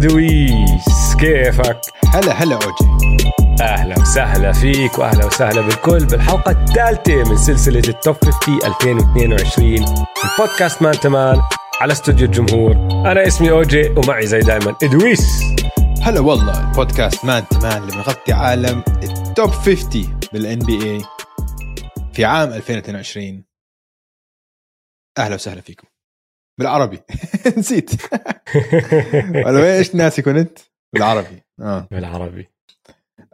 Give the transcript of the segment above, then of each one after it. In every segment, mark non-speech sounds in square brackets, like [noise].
ادويس كيفك؟ هلا هلا أوجي. أهلا وسهلا فيك وأهلا وسهلا بالكل بالحلقة الثالثة من سلسلة ال top 50 2022 البودكاست مان تمان على استوديو الجمهور. أنا اسمي أوجي ومعي زي دائما ادويس هلا والله البودكاست مان تمان اللي بنغطي عالم ال top 50 بال NBA في عام 2022 أهلا وسهلا فيكم. بالعربي. [laughs] نسيت. [laughs] ولا إيش ناسي كنت؟ بالعربي. آه. بالعربي.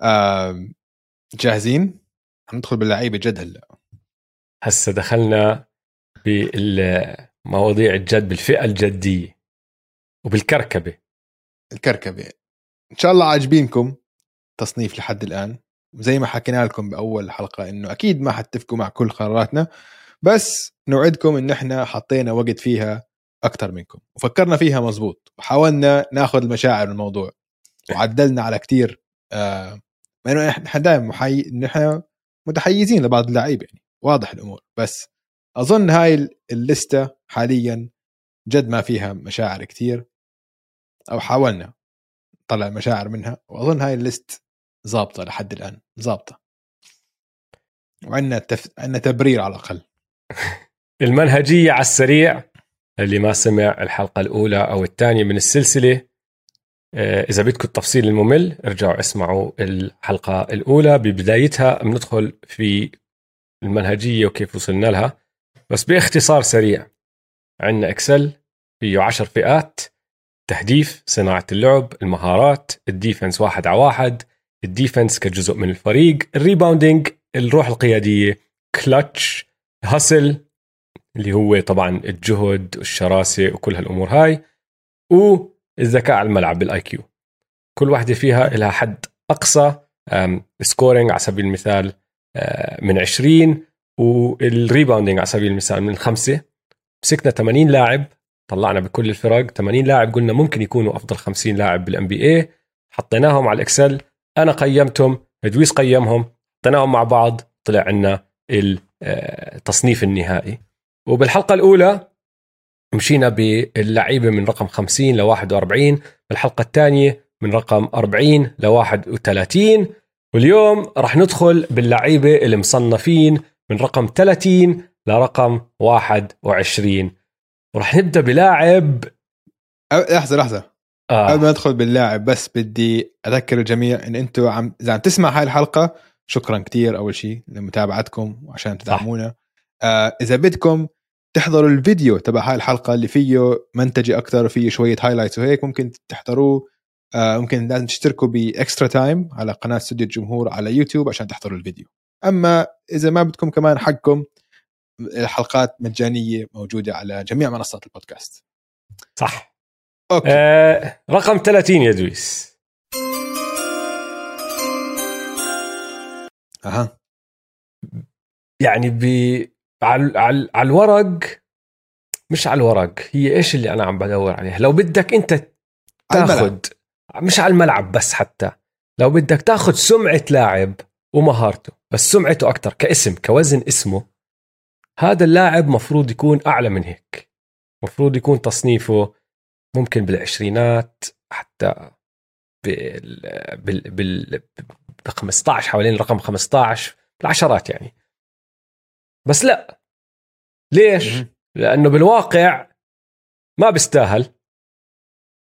آه جاهزين؟ حندخل باللعيبة جد هلا هسه دخلنا بالمواضيع الجد بالفئة الجدية وبالكركبة. الكركبة. إن شاء الله عاجبينكم تصنيف لحد الآن. زي ما حكينا لكم بأول حلقة إنه أكيد ما حتتفقوا مع كل قراراتنا بس نوعدكم إن إحنا حطينا وقت فيها أكثر منكم. وفكرنا فيها مزبوط وحاولنا ناخذ المشاعر الموضوع. وعدلنا على كثير آه إنه إحنا دائما محي... نحن متحيزين لبعض اللعيبة يعني. واضح الأمور. بس أظن هاي الليسته حاليا جد ما فيها مشاعر كثير أو حاولنا نطلع المشاعر منها. وأظن هاي الليست ظابطة لحد الآن. ظابطة. وعندنا تف... عندنا تبرير على الأقل. [laughs] المنهجية على السريع. اللي ما سمع الحلقة الأولى أو الثانية من السلسلة. آه، إذا بدكم التفصيل الممل ارجعوا اسمعوا الحلقة الأولى. ببدايتها بندخل في المنهجية وكيف وصلنا لها. بس باختصار سريع عندنا Excel فيه عشر فئات. تهديف صناعة اللعب المهارات ال defense واحد على واحد ال defense كجزء من الفريق ال rebounding الروح القيادية clutch hustle اللي هو طبعا الجهد والشراسة وكل هالأمور هاي والذكاء على الملعب بال IQ كل واحدة فيها لها حد أقصى scoring على سبيل المثال من 20 وال rebounding على سبيل المثال من خمسة. مسكنا 80 لاعب طلعنا بكل الفرق 80 لاعب قلنا ممكن يكونوا أفضل 50 لاعب بال NBA حطيناهم على الاكسل أنا قيمتهم ادويس قيمهم حطيناهم مع بعض طلع عنا التصنيف النهائي. وبالحلقة الأولى مشينا باللعيبة من رقم 50 ل 41 بالحلقة الثانية من رقم 40 ل 31 واليوم راح ندخل باللعيبة المصنفين من رقم 30 لرقم 21 وراح نبدأ بلاعب لحظة لحظة. آه. قبل ما ندخل باللاعب بس بدي أذكر الجميع إن أنتم عم إذا عم تسمع هاي الحلقة شكرا كثير أول شيء لمتابعتكم وعشان تدعمونا. آه إذا بدكم تحضروا الفيديو تبع هاي الحلقة اللي فيه مونتاج أكثر وفيه شوية highlights وهيك ممكن تحضروه. آه ممكن لازم تشتركوا ب Extra Time على قناة استوديو الجمهور على يوتيوب عشان تحضروا الفيديو. أما إذا ما بدكم كمان حقكم الحلقات مجانية موجودة على جميع منصات البودكاست. صح. أوكي. آه رقم 30 يا دويس. أها. يعني ب على على على الورق مش على الورق هي إيش اللي أنا عم بدور عليه لو بدك أنت تاخذ مش على الملعب بس حتى لو بدك تاخذ سمعة لاعب ومهارته بس سمعته أكثر كاسم كوزن اسمه هذا اللاعب مفروض يكون أعلى من هيك مفروض يكون تصنيفه ممكن بالعشرينات حتى بال بال بال ب 15 حوالين الرقم 15 بالعشرات يعني. بس لا ليش؟ لأنه بالواقع ما بيستاهل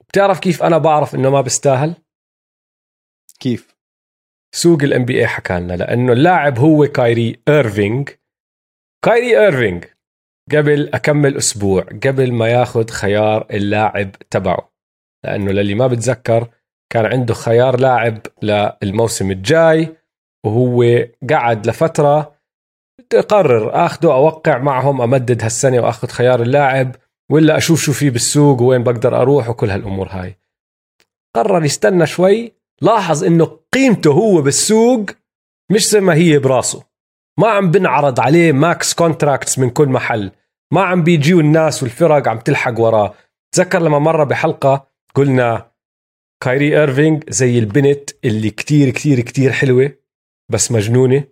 بتعرف كيف أنا بعرف إنه ما بيستاهل؟ كيف؟ سوق ال NBA حكى لنا لأنه اللاعب هو كايري ايرفينج كايري ايرفينج قبل أكمل أسبوع قبل ما ياخذ خيار اللاعب تبعه لأنه اللي ما بتذكر كان عنده خيار لاعب للموسم الجاي وهو قعد لفترة قرر اخذه أوقع معهم أمدد هالسنة وآخذ خيار اللاعب ولا أشوف شو في بالسوق وين بقدر أروح وكل هالأمور هاي. قرر يستنى شوي لاحظ إنه قيمته هو بالسوق مش زي ما هي براسه. ما عم بنعرض عليه max contracts من كل محل. ما عم بيجيوا الناس والفرق عم تلحق وراه. تذكر لما مرة بحلقة قلنا كايري ايرفينج زي البنت اللي كتير كتير كتير حلوة بس مجنونة.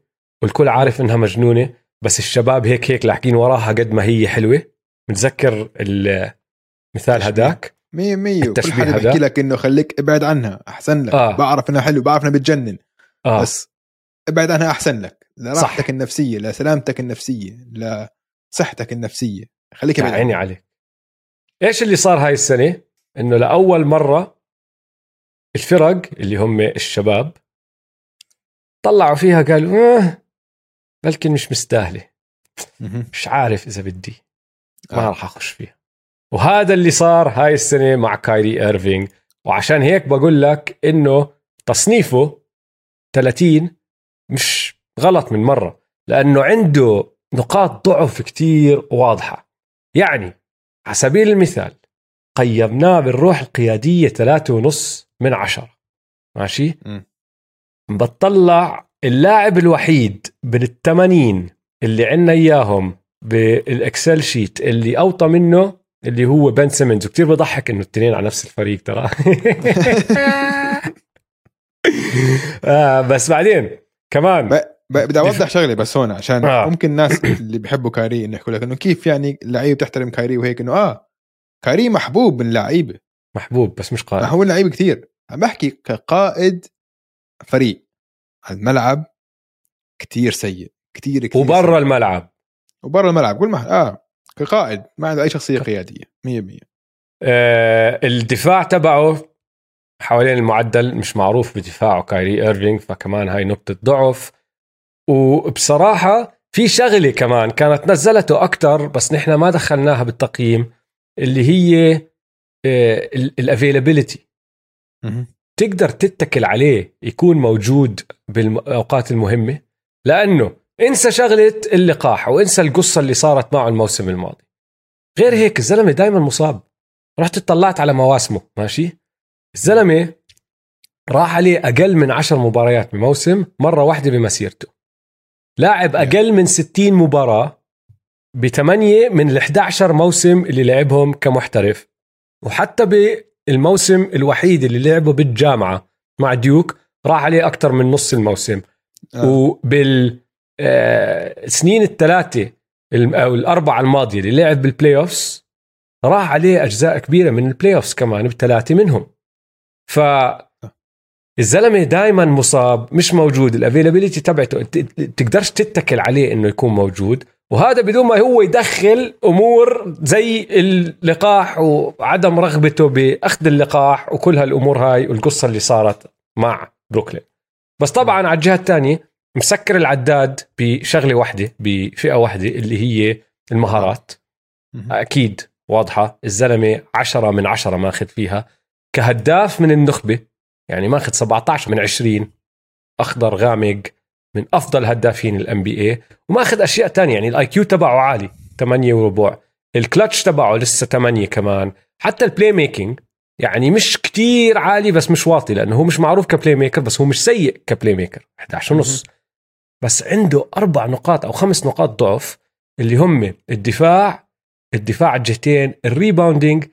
والكل عارف إنها مجنونة بس الشباب هيك هيك لاحقين وراها قد ما هي حلوة. متذكر المثال هداك؟ 100 100 كل التشبيه حدا هذا. بيحكي لك إنه خليك ابعد عنها أحسن لك. آه. بعرف إنها حلو بعرف إنها بتجنن. آه. بس ابعد عنها أحسن لك. لراحتك صح. النفسية لسلامتك النفسية لصحتك النفسية. خليك ابعد عيني. عليك. إيش اللي صار هاي السنة؟ إنه لأول مرة الفرق اللي هم الشباب طلعوا فيها قالوا آه بلكن مش مستاهلة. مش عارف إذا بدي. ما آه. راح أخش فيها. وهذا اللي صار هاي السنة مع كايري ايرفينج وعشان هيك بقول لك إنه تصنيفه 30 مش غلط من مرة. لأنه عنده نقاط ضعف كتير واضحة. يعني على سبيل المثال قيمناه بالروح القيادية ثلاثة ونص من عشرة. ماشي؟ مم. بتطلع اللاعب الوحيد من الثمانين اللي عنا إياهم بال Excel sheet اللي أوطى منه اللي هو بن سيمنز. وكتير بضحك إنه الاثنين على نفس الفريق ترى. [laughs] آه بس بعدين كمان ب- بدي أوضح شغلة بس هون عشان آه. ممكن الناس اللي بيحبوا كايري إنه يحكوا لك إنه كيف يعني اللعيبه بتحترم كايري وهيك إنه آه كايري محبوب من اللعيبه محبوب بس مش قائد. محبوب من اللعيبه كثير عم بحكي كقائد فريق. الملعب كثير سيء كثير كثير وبرا الملعب. وبرا الملعب كل ما آه كقائد ما عنده أي شخصية قيادية 100% آه الدفاع تبعه حوالين المعدل مش معروف بدفاعه كايري ايرفينج فكمان هاي نقطة ضعف. وبصراحة في شغلة كمان كانت نزلته أكتر بس نحن ما دخلناها بالتقييم اللي هي الافيلابيلتي تقدر تتكل عليه يكون موجود بالأوقات المهمة؟ لأنه انسى شغلة اللقاح وانسى القصة اللي صارت معه الموسم الماضي. غير هيك الزلمة دائما مصاب. رحت اطلعت على مواسمه ماشي؟ الزلمة راح عليه أقل من عشر مباريات بموسم مرة واحدة بمسيرته. لاعب أقل من 60 مباراة بثمانية من ال 11 موسم اللي لعبهم كمحترف. وحتى بالموسم الوحيد اللي لعبه بالجامعة مع ديوك راح عليه أكثر من نص الموسم. آه. وبالسنين الثلاثة الم- أو الأربعة الماضية اللي لعب بال playoffs راح عليه أجزاء كبيرة من ال playoffs كمان بثلاثة منهم. ف الزلمة دائما مصاب مش موجود. ال availability تبعته تقدرش تتكل عليه إنه يكون موجود. وهذا بدون ما هو يدخل أمور زي اللقاح وعدم رغبته بأخذ اللقاح وكل هالأمور هاي والقصة اللي صارت مع بروكلين. بس طبعا على الجهة الثانية مسكر العداد بشغلة واحدة بفئة واحدة اللي هي المهارات. أكيد واضحة الزلمة عشرة من عشرة ماخذ فيها. كهداف من النخبة يعني ماخذ 17 من 20 أخضر غامق من أفضل هدافين ال NBA وماخذ أشياء تانية يعني ال IQ تبعه عالي 8 وربع. الكلتش تبعه لسه 8 كمان. حتى ال playmaking يعني مش كتير عالي بس مش واطي لأنه هو مش معروف ك playmaker بس هو مش سيء ك playmaker 11 ونص بس عنده أربع نقاط أو خمس نقاط ضعف اللي هم الدفاع الدفاع الجهتين ال rebounding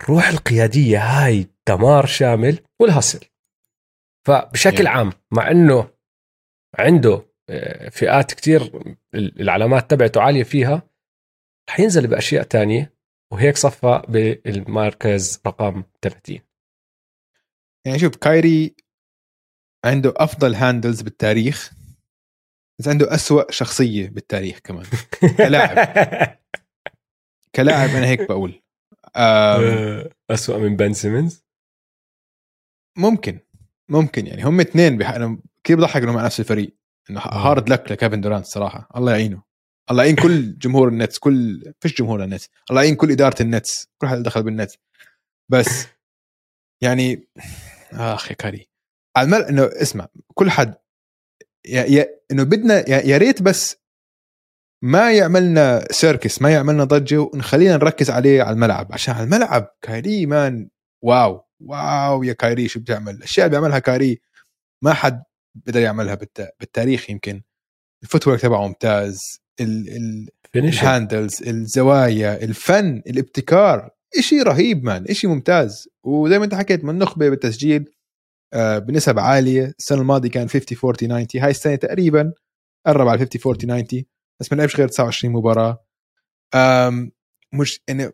الروح القيادية هاي دمار شامل وال hustle فبشكل Yeah. عام مع إنه عنده آه، فئات كتير العلامات تبعته عالية فيها حينزل بأشياء تانية وهيك صفى بالمركز رقم 30 يعني شوف كايري عنده أفضل handles بالتاريخ بس عنده أسوأ شخصية بالتاريخ كمان. [laughs] كلاعب. كلاعب أنا هيك بقول. آم، أسوأ من بن سيمنز ممكن. ممكن يعني هم اثنين بح... أنا كثير بضحك انهم مع نفس الفريق؟ إنه hard luck لكيفن دورانت صراحة. الله يعينه. الله يعين كل جمهور النتس كل فيش جمهور النتس الله يعين كل إدارة النتس. كل حدا دخل بالنتس. بس يعني اخ يا كايري على المل إنه اسمع كل حد يا يا إنه بدنا يا, يا ريت بس ما يعملنا circus ما يعملنا ضجة ونخلينا نركز عليه على الملعب. عشان على الملعب كايري man wow wow يا كايري شو بتعمل؟ الاشياء اللي بيعملها كايري ما حد بيقدر يعملها بالت... بالتاريخ يمكن. ال footwork تبعه ممتاز ال... ال... ال handles الزوايا الفن الابتكار إشي رهيب man إشي ممتاز. وزي ما أنت حكيت من نخبة بالتسجيل آه بنسب عالية. السنة الماضية كان 50 40 90 هاي السنة تقريبا قرب على 50 40 90 بس ما لعبش غير 29 مباراة. مش إنه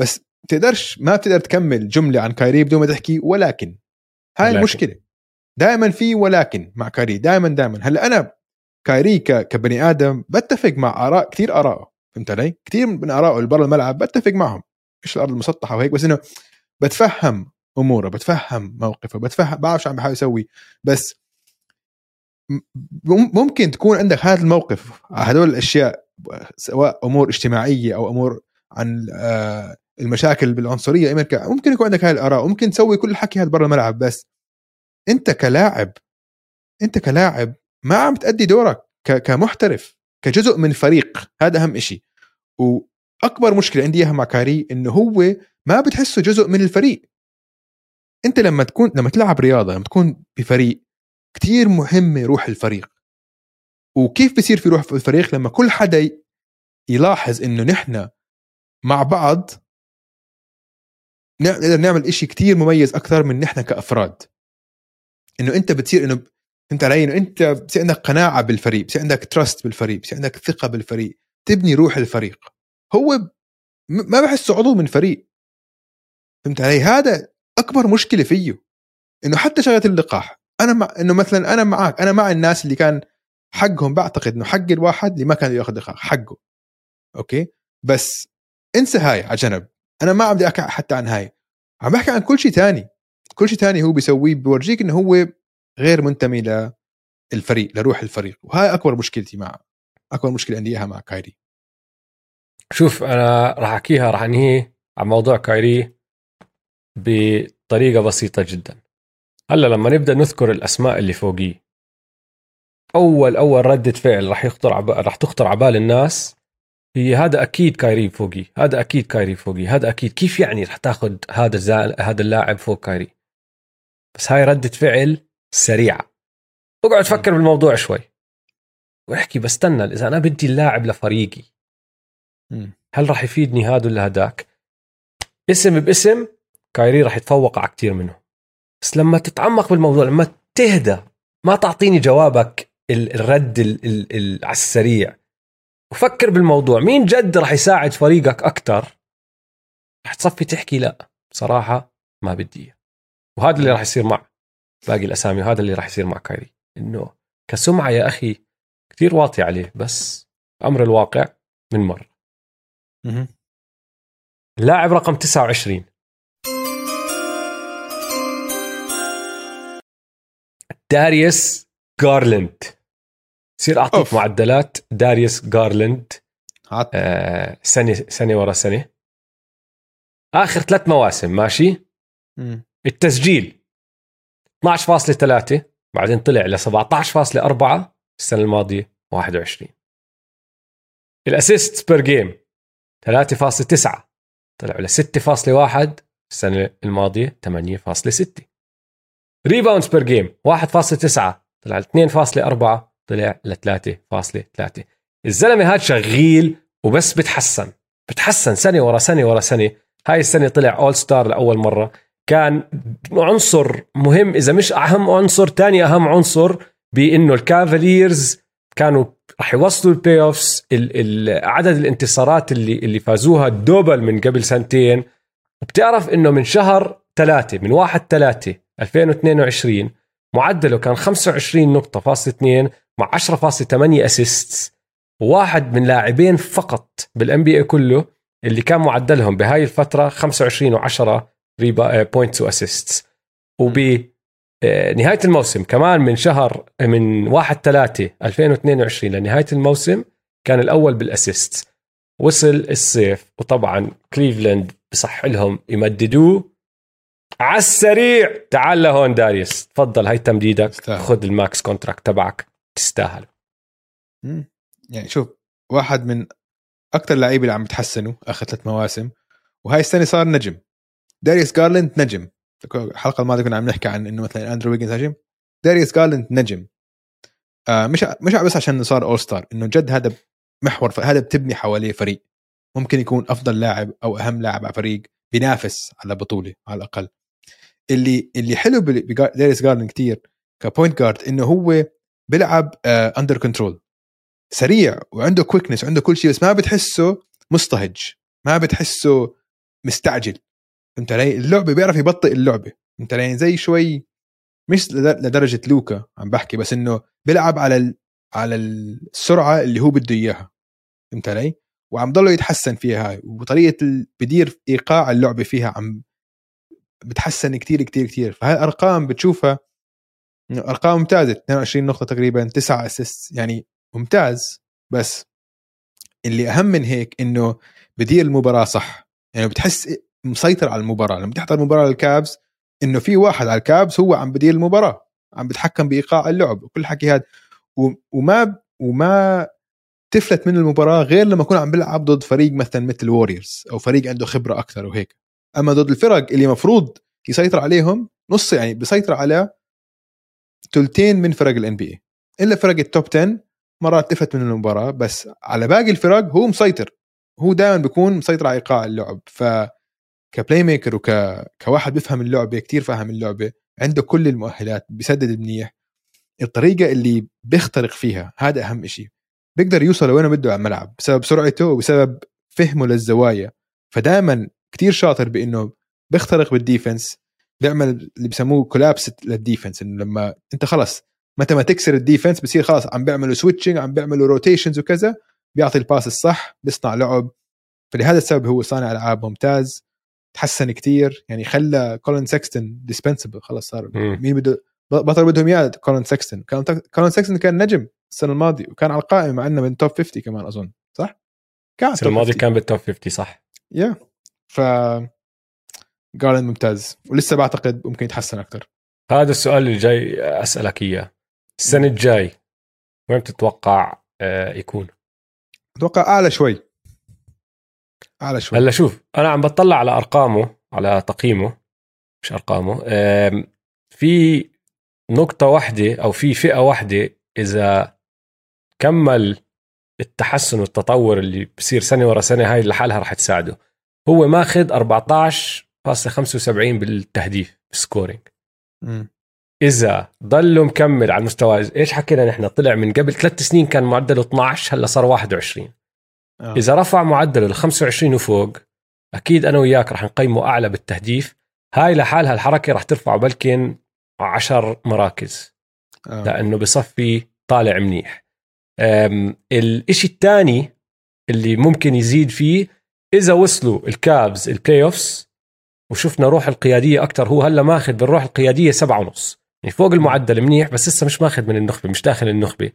بس بتقدرش ما بتقدر تكمل جملة عن كايري بدون ما تحكي ولكن هاي ولكن. المشكلة. دائما في ولكن مع كايري دائما دائما. هلأ أنا كايري ك- كبني آدم بتفق مع آراء كثير آراءه فهمت علي؟ كثير من آرائه اللي برا الملعب بتفق معهم. مش الأرض المسطحة وهيك بس إنه بتفهم أموره بتفهم موقفه بتفهم بعرف شو عم بحاول يسوي. بس ممكن تكون عندك هذا الموقف. على هدول الأشياء سواء أمور اجتماعية أو أمور عن آه، المشاكل بالعنصرية ممكن يكون عندك هاي الآراء ممكن تسوي كل الحكي هذا برا الملعب بس أنت كلاعب أنت كلاعب ما عم تأدي دورك كمحترف كجزء من فريق هذا أهم إشي. وأكبر مشكلة عندي إياها مع كاري إنه هو ما بتحسه جزء من الفريق. أنت لما تكون لما تلعب رياضة لما تكون بفريق كتير مهمه روح الفريق. وكيف بصير في روح في الفريق لما كل حدا يلاحظ إنه نحن مع بعض نقدر نعمل إشي كتير مميز أكثر من نحن كأفراد. إنه أنت بتصير إنه فهمت علي؟ إنه أنت بصير عندك قناعة بالفريق بصير عندك trust بالفريق بصير عندك ثقة بالفريق تبني روح الفريق. هو ما بحسه عضو من فريق. فهمت علي؟ هذا أكبر مشكلة فيه. إنه حتى شغلة اللقاح أنا مع إنه مثلا أنا معك أنا مع الناس اللي كان حقهم بعتقد إنه حق الواحد اللي ما كان ياخذ لقاح حقه. okay؟ بس انسى هاي على جنب. أنا ما عم بدي أحكي حتى عن هاي. عم بحكي عن كل شيء تاني. كل شيء تاني هو بيسويه بورجيك إنه هو غير منتمي للفريق لروح الفريق. وهاي أكبر مشكلتي مع أكبر مشكلة عندي إياها مع كايري. شوف أنا راح أحكيها راح أنهي على موضوع كايري بطريقة بسيطة جدا. هلأ لما نبدأ نذكر الأسماء اللي فوقيه. أول أول ردة فعل راح يخطر عب... راح تخطر على بال الناس هي هذا أكيد كايري فوقي هذا أكيد كايري فوقي هذا أكيد. كيف يعني رح تاخذ هذا. هذا اللاعب فوق كايري؟ بس هاي ردة فعل سريعة. اقعد فكر بالموضوع شوي. وأحكي بستنى إذا أنا بدي اللاعب لفريقي. هل راح يفيدني هذا ولا هداك؟ اسم باسم كايري راح يتفوق على كثير منه. بس لما تتعمق بالموضوع لما تهدى ما تعطيني جوابك ال- الرد ال- ال- ال- على السريع. وفكر بالموضوع. مين جد راح يساعد فريقك أكثر راح تصفي تحكي لا. بصراحة ما بدي إياه. وهذا اللي راح يصير مع باقي الأسامي وهذا اللي راح يصير مع كايري. إنه كسمعة يا أخي كثير واطي عليه بس أمر الواقع من مر. اللاعب رقم 29 داريوس جارلند صير أعطيك أوف. معدلات. داريوس جارلند آه سنة سنة ورا سنة. آخر ثلاث مواسم ماشي؟ مم. التسجيل 12.3 بعدين طلع ل 17.4 السنة الماضية 21 ال assist per game 3.9 طلعوا ل 6.1 السنة الماضية 8.6 rebounds per game 1.9 طلع ل 2.4 طلع ل 3.3 الزلمة هذا شغيل وبس بتحسن بتحسن سنة ورا سنة ورا سنة. هاي السنة طلع all star لأول مرة. كان عنصر مهم. إذا مش أهم عنصر تاني أهم عنصر بإنه الكافاليرز كانوا راح يوصلوا ال playoffs عدد الانتصارات اللي اللي فازوها double من قبل سنتين. وبتعرف إنه من شهر ثلاثة من واحد ثلاثة 2022 معدله كان 25 نقطة فاصلة 2 مع 10.8 assist وواحد من لاعبين فقط بال NBA كله اللي كان معدلهم بهاي الفترة 25 و10 ريبا points و assists وب نهاية الموسم كمان من شهر من 1 3 2022 لنهاية الموسم كان الأول بال assist وصل الصيف وطبعا كليفلاند بصح لهم يمددوه. على السريع! تعال لهون داريوس تفضل هاي تمديدك. خذ ال max contract تبعك. تستاهل. يعني شوف واحد من أكثر اللعيبه اللي عم بتحسنوا آخر ثلاث مواسم وهاي السنة صار نجم. داريوس جارلند نجم. الحلقة الماضية كنا عم نحكي عن إنه مثلا أندرو ويجنز نجم. داريوس جارلند نجم. آه مش مش بس عشان صار all star إنه جد هذا محور هذا بتبني حواليه فريق. ممكن يكون أفضل لاعب أو أهم لاعب على فريق بينافس على بطولة على الأقل. اللي اللي حلو بداريوس جارلند كتير ك point guard إنه هو بيلعب under control سريع وعنده quickness وعنده كل شيء بس ما بتحسه مستعجل ما بتحسه مستعجل. فهمت علي اللعبة بيعرف يبطئ اللعبة. فهمت علي زي شوي مش لد- لدرجة لوكا عم بحكي بس انه بيلعب على ال... على السرعة اللي هو بده إياها. فهمت علي وعم ضله يتحسن فيها هاي. وطريقة ال... بدير إيقاع اللعبة فيها عم بتحسن كتير كتير كتير. فهاي الارقام بتشوفها أرقام ممتازة. 22 نقطة تقريبا 9 اسيست يعني ممتاز. بس اللي أهم من هيك إنه بدير المباراة صح. يعني بتحس مسيطر على المباراة لما تحضر مباراة الكافز إنه في واحد على الكافز هو عم بدير المباراة عم بتحكم بإيقاع اللعب وكل حكي هذا وما وما تفلت من المباراة غير لما يكون عم بيلعب ضد فريق مثلا مثل ووريرز أو فريق عنده خبرة أكثر وهيك أما ضد الفرق اللي مفروض يسيطر عليهم نص يعني بيسيطر على ثلثين من فرق ال NBA إلا فرق ال top 10 مرات تفلت من المباراة بس على باقي الفرق هو مسيطر هو دائما بيكون مسيطر على إيقاع اللعب. ف ك playmaker وك كواحد بيفهم اللعبة كتير فاهم اللعبة عنده كل المؤهلات بيسدد منيح. الطريقة اللي بيخترق فيها هذا أهم شيء بيقدر يوصل لوين بده على الملعب بسبب سرعته وبسبب فهمه للزوايا. فدائما كتير شاطر بإنه بيخترق بال defense بيعمل اللي بسموه collapse لل defense إنه لما أنت خلص متى ما تكسر ال defense بصير خلاص عم بيعملوا switching عم بيعملوا rotations وكذا بيعطي ال pass الصح بيصنع لعب. فلهذا السبب هو صانع ألعاب ممتاز. تحسن كتير. يعني خلى كولين سكستن dispensable خلص صار. مين بده بطل بدهم إياه كولين سكستن كان كولين سكستن كان نجم السنة الماضية وكان على القائمة مع إنه من top 50 كمان أظن صح؟ كان السنة الماضية كان بال top 50 صح. يا ف جارلاند ممتاز ولسه بعتقد ممكن يتحسن أكثر هذا السؤال اللي جاي أسألك إياه. السنة الجاي وين بتتوقع آه، يكون؟ أتوقع أعلى شوي. أعلى شوي. هلا شوف أنا عم بطلع على أرقامه على تقييمه مش أرقامه في نقطة واحدة أو في فئة واحدة إذا كمل التحسن والتطور اللي بصير سنة ورا سنة هاي لحالها رح تساعده. هو ماخذ 14.75 بالتهديف سكورينج. إذا ضله مكمل على المستوى إيش حكينا نحن؟ طلع من قبل ثلاث سنين كان معدله 12 هلا صار 21 آه. إذا رفع معدله ل 25 وفوق أكيد أنا وياك رح نقيمه أعلى بالتهديف. هاي لحالها الحركة رح ترفعه بلكن 10 مراكز. آه. لأنه بصفي طالع منيح. الإشي الثاني اللي ممكن يزيد فيه إذا وصلوا الكافز ال playoffs وشفنا روح القيادية أكثر هو هلا ماخذ بالروح القيادية سبعة ونص. يعني فوق المعدل منيح بس لسه مش ماخذ من النخبة مش داخل النخبة.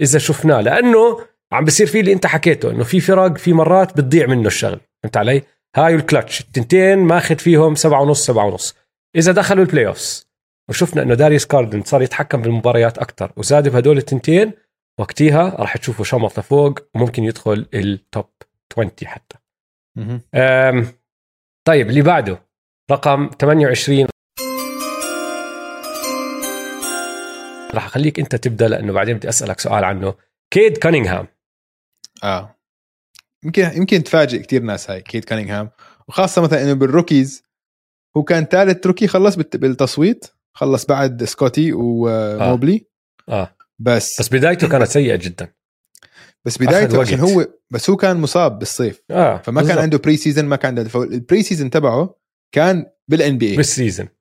إذا شفناه لأنه عم بصير فيه اللي انت حكيته إنه في فرق في مرات بتضيع منه الشغل فهمت علي؟ هاي الكلتش التنتين ماخذ فيهم سبعة ونص سبعة ونص. إذا دخلوا ال playoffs وشفنا إنه داريوس جارلند صار يتحكم بالمباريات أكثر وزاد بهدول التنتين وقتها راح تشوفه شمط لفوق وممكن يدخل ال top 20 حتى. طيب اللي بعده رقم 28 راح أخليك أنت تبدأ لأنه بعدين بدي أسألك سؤال عنه. كيد كانينغهام آه. يمكن يمكن تفاجئ كثير ناس هاي كيد كانينغهام. وخاصة مثلا إنه بال rookies هو كان ثالث rookie خلص بالت- بالتصويت خلص بعد سكوتي وموبلي. آه. بس بس بدايته كانت سيئة جدا. بس بدايته. عشان هو بس هو كان مصاب بالصيف. آه فما كان عنده pre-season ما كان عنده ال pre-season تبعه كان بال NBA بال season بس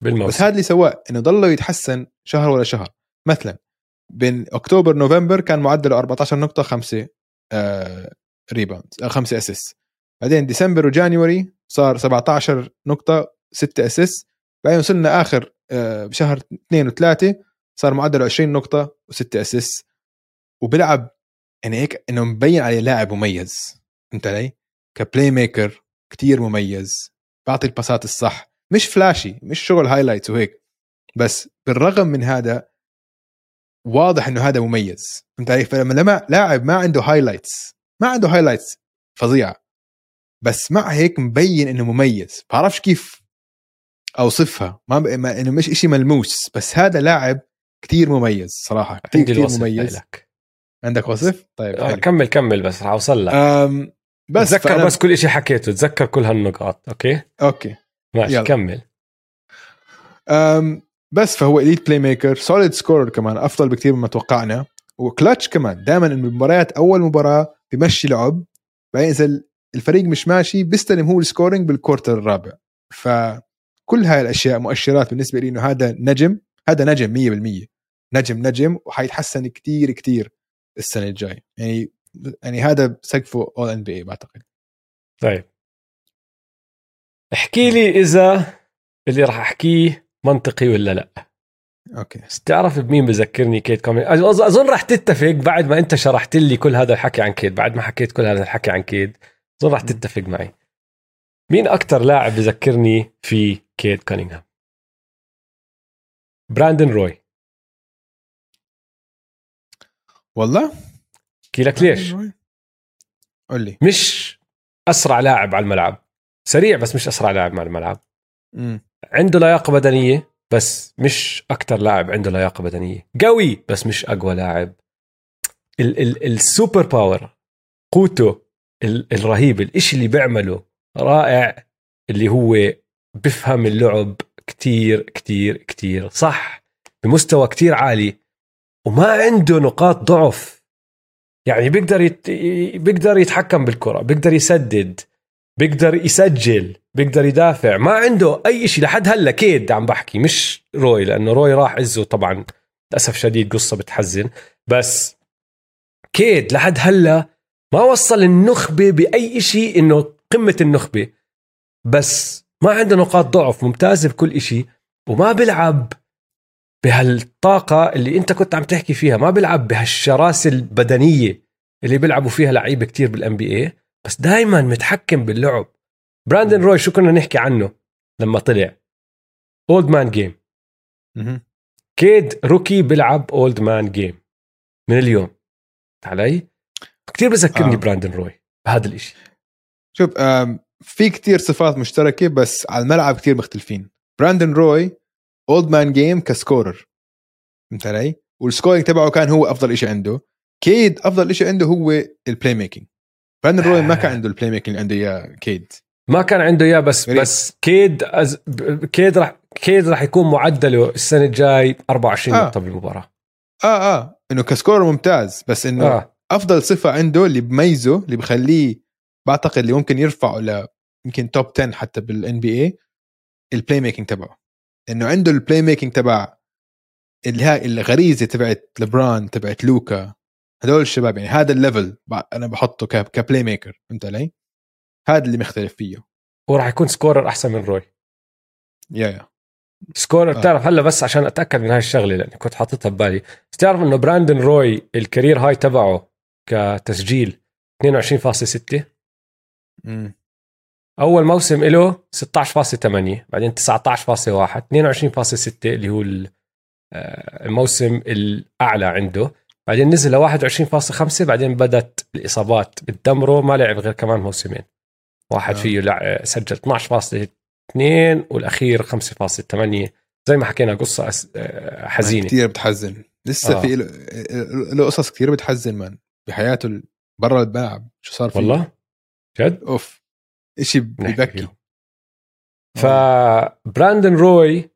بالموسم هذا اللي سواه إنه ضله يتحسن شهر ولا شهر. مثلا بين أكتوبر نوفمبر كان معدله 14 نقطة 5 آه rebound 5 assist بعدين ديسمبر و January صار 17 نقطة 6 assist بعدين وصلنا آخر آه بشهر 2 و3 صار معدله 20 نقطة و6 assist وبيلعب يعني هيك إنه مبين عليه لاعب مميز. فهمت علي؟ ك playmaker كتير مميز. بعطي الباسات الصح. مش flashy مش شغل highlights وهيك. بس بالرغم من هذا واضح إنه هذا مميز. فهمت علي؟ فلما لما لاعب ما عنده highlights ما عنده highlights فظيعه بس مع هيك مبين إنه مميز. بعرفش كيف أوصفها. ما, ب... ما إنه مش إشي ملموس. بس هذا لاعب كتير مميز صراحة. عندي الوصف مميز. لك. عندك وصف؟ طيب آه. كمل كمل بس اوصل لك. أم بس تذكر فأنا... بس كل شيء حكيته. تذكر كل هالنقاط okay؟ Okay. ماشي يلا. كمل. أم بس فهو elite playmaker solid scorer كمان أفضل بكثير مما توقعنا. وكلتش كمان دائما بالمباريات أول مباراة بمشي لعب بعدين إذا الفريق مش ماشي بيستلم هو ال scoring بال quarter الرابع. فكل هاي الأشياء مؤشرات بالنسبة لي إنه هذا نجم هذا نجم 100% نجم نجم وحيتحسن كتير كتير السنة الجاي يعني يعني هذا سقفه All-NBA بعتقد. طيب. احكي لي إذا اللي راح أحكيه منطقي ولا لا؟ Okay. تعرف بمين بذكرني كيد كانينغهام أظن راح تتفق بعد ما أنت شرحت لي كل هذا الحكي عن كيد بعد ما حكيت كل هذا الحكي عن كيد أظن راح تتفق معي. مين أكثر لاعب بذكرني في كيد كونينغهام؟ براندن روي. والله؟ احكي لك ليش؟ قول لي. مش أسرع لاعب على الملعب. سريع بس مش أسرع لاعب على الملعب. مم. عنده لياقة بدنية بس مش أكثر لاعب عنده لياقة بدنية. قوي بس مش أقوى لاعب. ال- ال- ال super power قوته ال- الرهيب الإشي اللي بيعمله رائع اللي هو بفهم اللعب كتير كتير كتير. صح بمستوى كتير عالي وما عنده نقاط ضعف. يعني بيقدر يت... بيقدر يتحكم بالكرة بيقدر يسدد بيقدر يسجل. بيقدر يدافع. ما عنده أي شيء لحد هلأ. كيد عم بحكي مش روي لأنه روي راح عزه طبعا. للأسف شديد قصة بتحزن. بس كيد لحد هلأ ما وصل النخبة بأي شيء إنه قمة النخبة. بس ما عنده نقاط ضعف ممتازه بكل شيء وما بيلعب بهالطاقة اللي أنت كنت عم تحكي فيها. ما بيلعب بهالشراسة البدنية اللي بيلعبوا فيها لعيبة كتير بال NBA بس دائما متحكم باللعب. براندن روي شو كنا نحكي عنه لما طلع؟ Old man game كيد rookie بيلعب old man game من اليوم. علي؟ كثير بذكرني آه. براندن روي بهذا الإشي. شوف في كتير صفات مشتركة بس على الملعب كتير مختلفين. براندن روي old man game ك scorer. فهمت علي؟ وال scoring تبعه كان هو أفضل شيء عنده. كيد أفضل شيء عنده هو ال playmaking براندن روي ما كان عنده ال playmaking اللي عنده إياه كيد. ما كان عنده إياه بس غريب. بس كيد as... كيد راح كيد راح يكون معدله السنة الجاي 24 آه. نقطه بالمباراه آه آه إنه ك scorer ممتاز بس إنه آه. أفضل صفة عنده اللي بميزه اللي بخليه بعتقد اللي ممكن يرفعه ل يمكن top 10 حتى بال NBA ال playmaking تبعه إنه عنده ال playmaking تبع اللي هاي الغريزة تبعت لبران تبعت لوكا هدول الشباب يعني هذا ال level أنا بحطه ك playmaker فهمت علي؟ هذا اللي مختلف فيه. وراح يكون scorer أحسن من روي yeah yeah. scorer آه. بتعرف هلا بس عشان أتأكد من هاي الشغلة لأني كنت حاططها ببالي. بس تعرف إنه براندن روي ال career high تبعه كتسجيل 22.6 امم أول موسم له 16.8 بعدين 19.1 22.6 اللي هو آه، الموسم الأعلى عنده. بعدين نزل ل 21.5 بعدين بدت الإصابات بتدمره ما لعب غير كمان موسمين. واحد آه. فيه لع... سجل 12.2 والأخير 5.8 زي ما حكينا قصة أس... آه، حزينة. كثير بتحزن. لسه آه. في له قصص كثير بتحزن من بحياته برا الملعب شو صار فيه؟ والله؟ جد؟ أوف. شيء ببكي فبراندن روي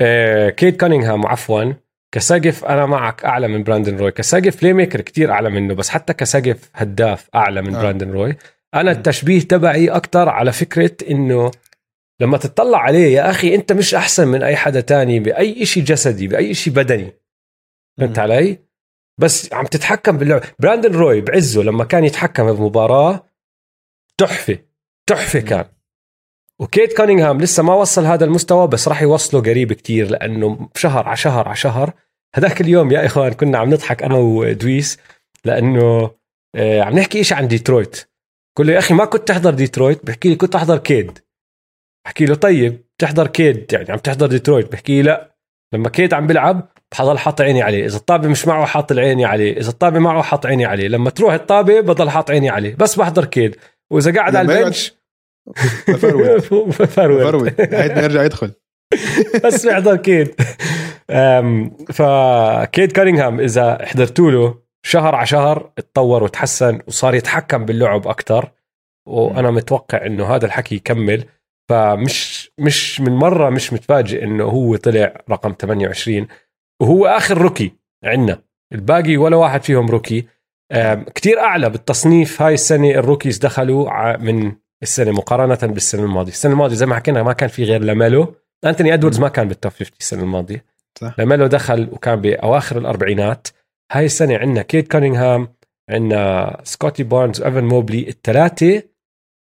آه كيد كونينغهام عفوا. كسقف أنا معك أعلى من براندن روي. كسقف playmaker كثير أعلى منه بس حتى كسقف هداف أعلى من آه. براندن روي. أنا التشبيه تبعي أكثر على فكرة إنه لما تطلع عليه يا أخي أنت مش أحسن من أي حدا تاني بأي شيء جسدي بأي شيء بدني. فهمت علي؟ بس عم تتحكم باللعب. براندن روي بعزه لما كان يتحكم بمباراة تحفة تحفة كان. وكيد كونينغهام لسه ما وصل هذا المستوى بس راح يوصله قريب كتير لأنه شهر على شهر على شهر. هذاك اليوم يا إخوان كنا عم نضحك أنا ودويس لأنه آه، عم نحكي شيء عن ديترويت. قل له يا أخي ما كنت تحضر ديترويت؟ بحكي لي كنت أحضر كيد. بحكي له طيب تحضر كيد؟ يعني عم تحضر ديترويت؟ بحكي لي لا. لما كيد عم بيلعب بحضل حاط عيني عليه. إذا الطابة مش معه حاط عيني عليه. إذا الطابة معه حاط عيني عليه. لما تروح الطابة بضل حاط عيني عليه. بس بحضر كيد. وإذا قاعد على ال bench بفرود [laughs] بفرود يرجع يدخل. [laughs] بس بيحضر كيد. فكيد كانينغهام إذا حضرتوا له شهر على شهر اتطور وتحسن وصار يتحكم باللعب أكثر وأنا متوقع إنه هذا الحكي يكمل. فمش مش من مرة مش متفاجئ إنه هو طلع رقم 28 وهو آخر rookie عندنا. الباقي ولا واحد فيهم rookie. كتير أعلى بالتصنيف هاي السنة ال rookies دخلوا من السنة مقارنة بالسنة الماضية. السنة الماضية زي ما حكينا ما كان في غير لاميلو. أنتوني ادواردز ما كان بال top 50 السنة الماضية. صح. لاميلو دخل وكان بأواخر الأربعينات. هاي السنة عندنا كيد كونينغهام عندنا سكوتي بارنز وإيفان موبلي الثلاثه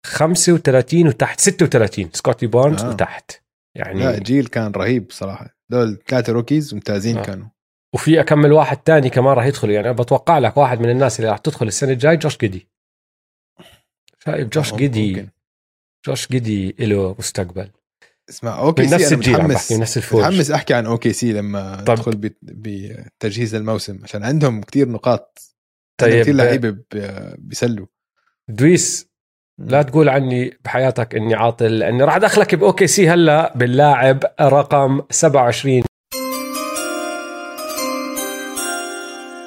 35 وتحت 36 سكوتي بارنز آه. وتحت يعني الجيل كان رهيب صراحة دول ثلاثة rookies ممتازين آه. كانوا وفي أكمل واحد تاني كمان راح يدخل يعني بتوقع لك واحد من الناس اللي راح تدخل السنة الجاي جوش جدي شايف جوش آه، جدي. جوش جدي له مستقبل اسمع أوكي سي نفس أنا متحمس. نفس الفوج. متحمس أحكي عن أوكي سي لما طب. أدخل بت- بتجهيز الموسم عشان عندهم كتير نقاط طيب. كثير لعيبة بيسلوا. دويس لا تقول عني بحياتك إني عاطل لاني راح أدخلك بأوكي سي هلا باللاعب رقم 27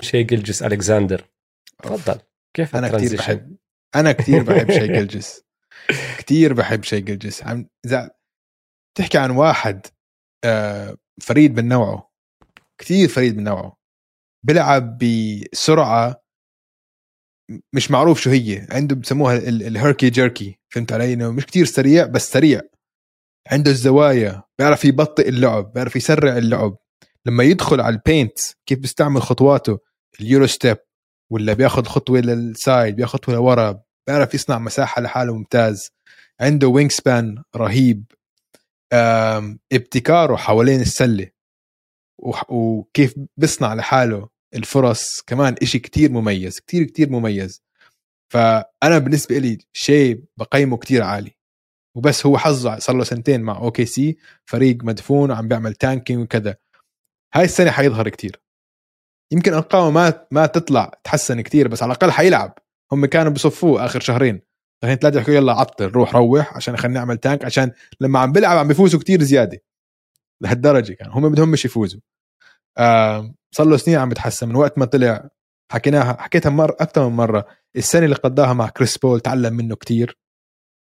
شاي جلجس الكساندر تفضل. كيف أنا كثير؟ بحب أنا كثير بحب شاي [laughs] جلجس. كثير بحب شاي جلجس. عم إذا تحكي عن واحد آه، فريد من نوعه. كثير فريد من نوعه. بيلعب بسرعة مش معروف شو هي. عنده بسموها ال- ال herky jerky فهمت علي؟ إنه مش كتير سريع بس سريع. عنده الزوايا. بيعرف يبطئ اللعب بيعرف يسرع اللعب. لما يدخل على ال paint كيف بيستعمل خطواته؟ ال Euro step ولا بياخذ خطوة لل side بياخذ خطوة لورا. بيعرف يصنع مساحة لحاله ممتاز. عنده wingspan رهيب. ابتكاره حوالين السلة. وكيف بيصنع لحاله الفرص. كمان إشي كتير مميز كتير كتير مميز. فأنا بالنسبة لي شاي بقيمه كتير عالي. وبس هو حظه صار له سنتين مع أوكي سي فريق مدفون وعم بيعمل tanking وكذا. هاي السنة حيظهر كتير. يمكن أرقامه ما ما تطلع تحسن كتير بس على الأقل حيلعب. هم كانوا بصفوه آخر شهرين. شهرين ثلاثة يحكوا يلا عطل روح روح عشان خلينا نعمل tank عشان لما عم بيلعب عم بيفوزوا كتير زيادة. لهالدرجة كان هم بدهم مش يفوزوا. آه صار له سنين عم بتحسن من وقت ما طلع حكيناها حكيتها مر أكثر من مرة السنة اللي قضاها مع كريس بول تعلم منه كتير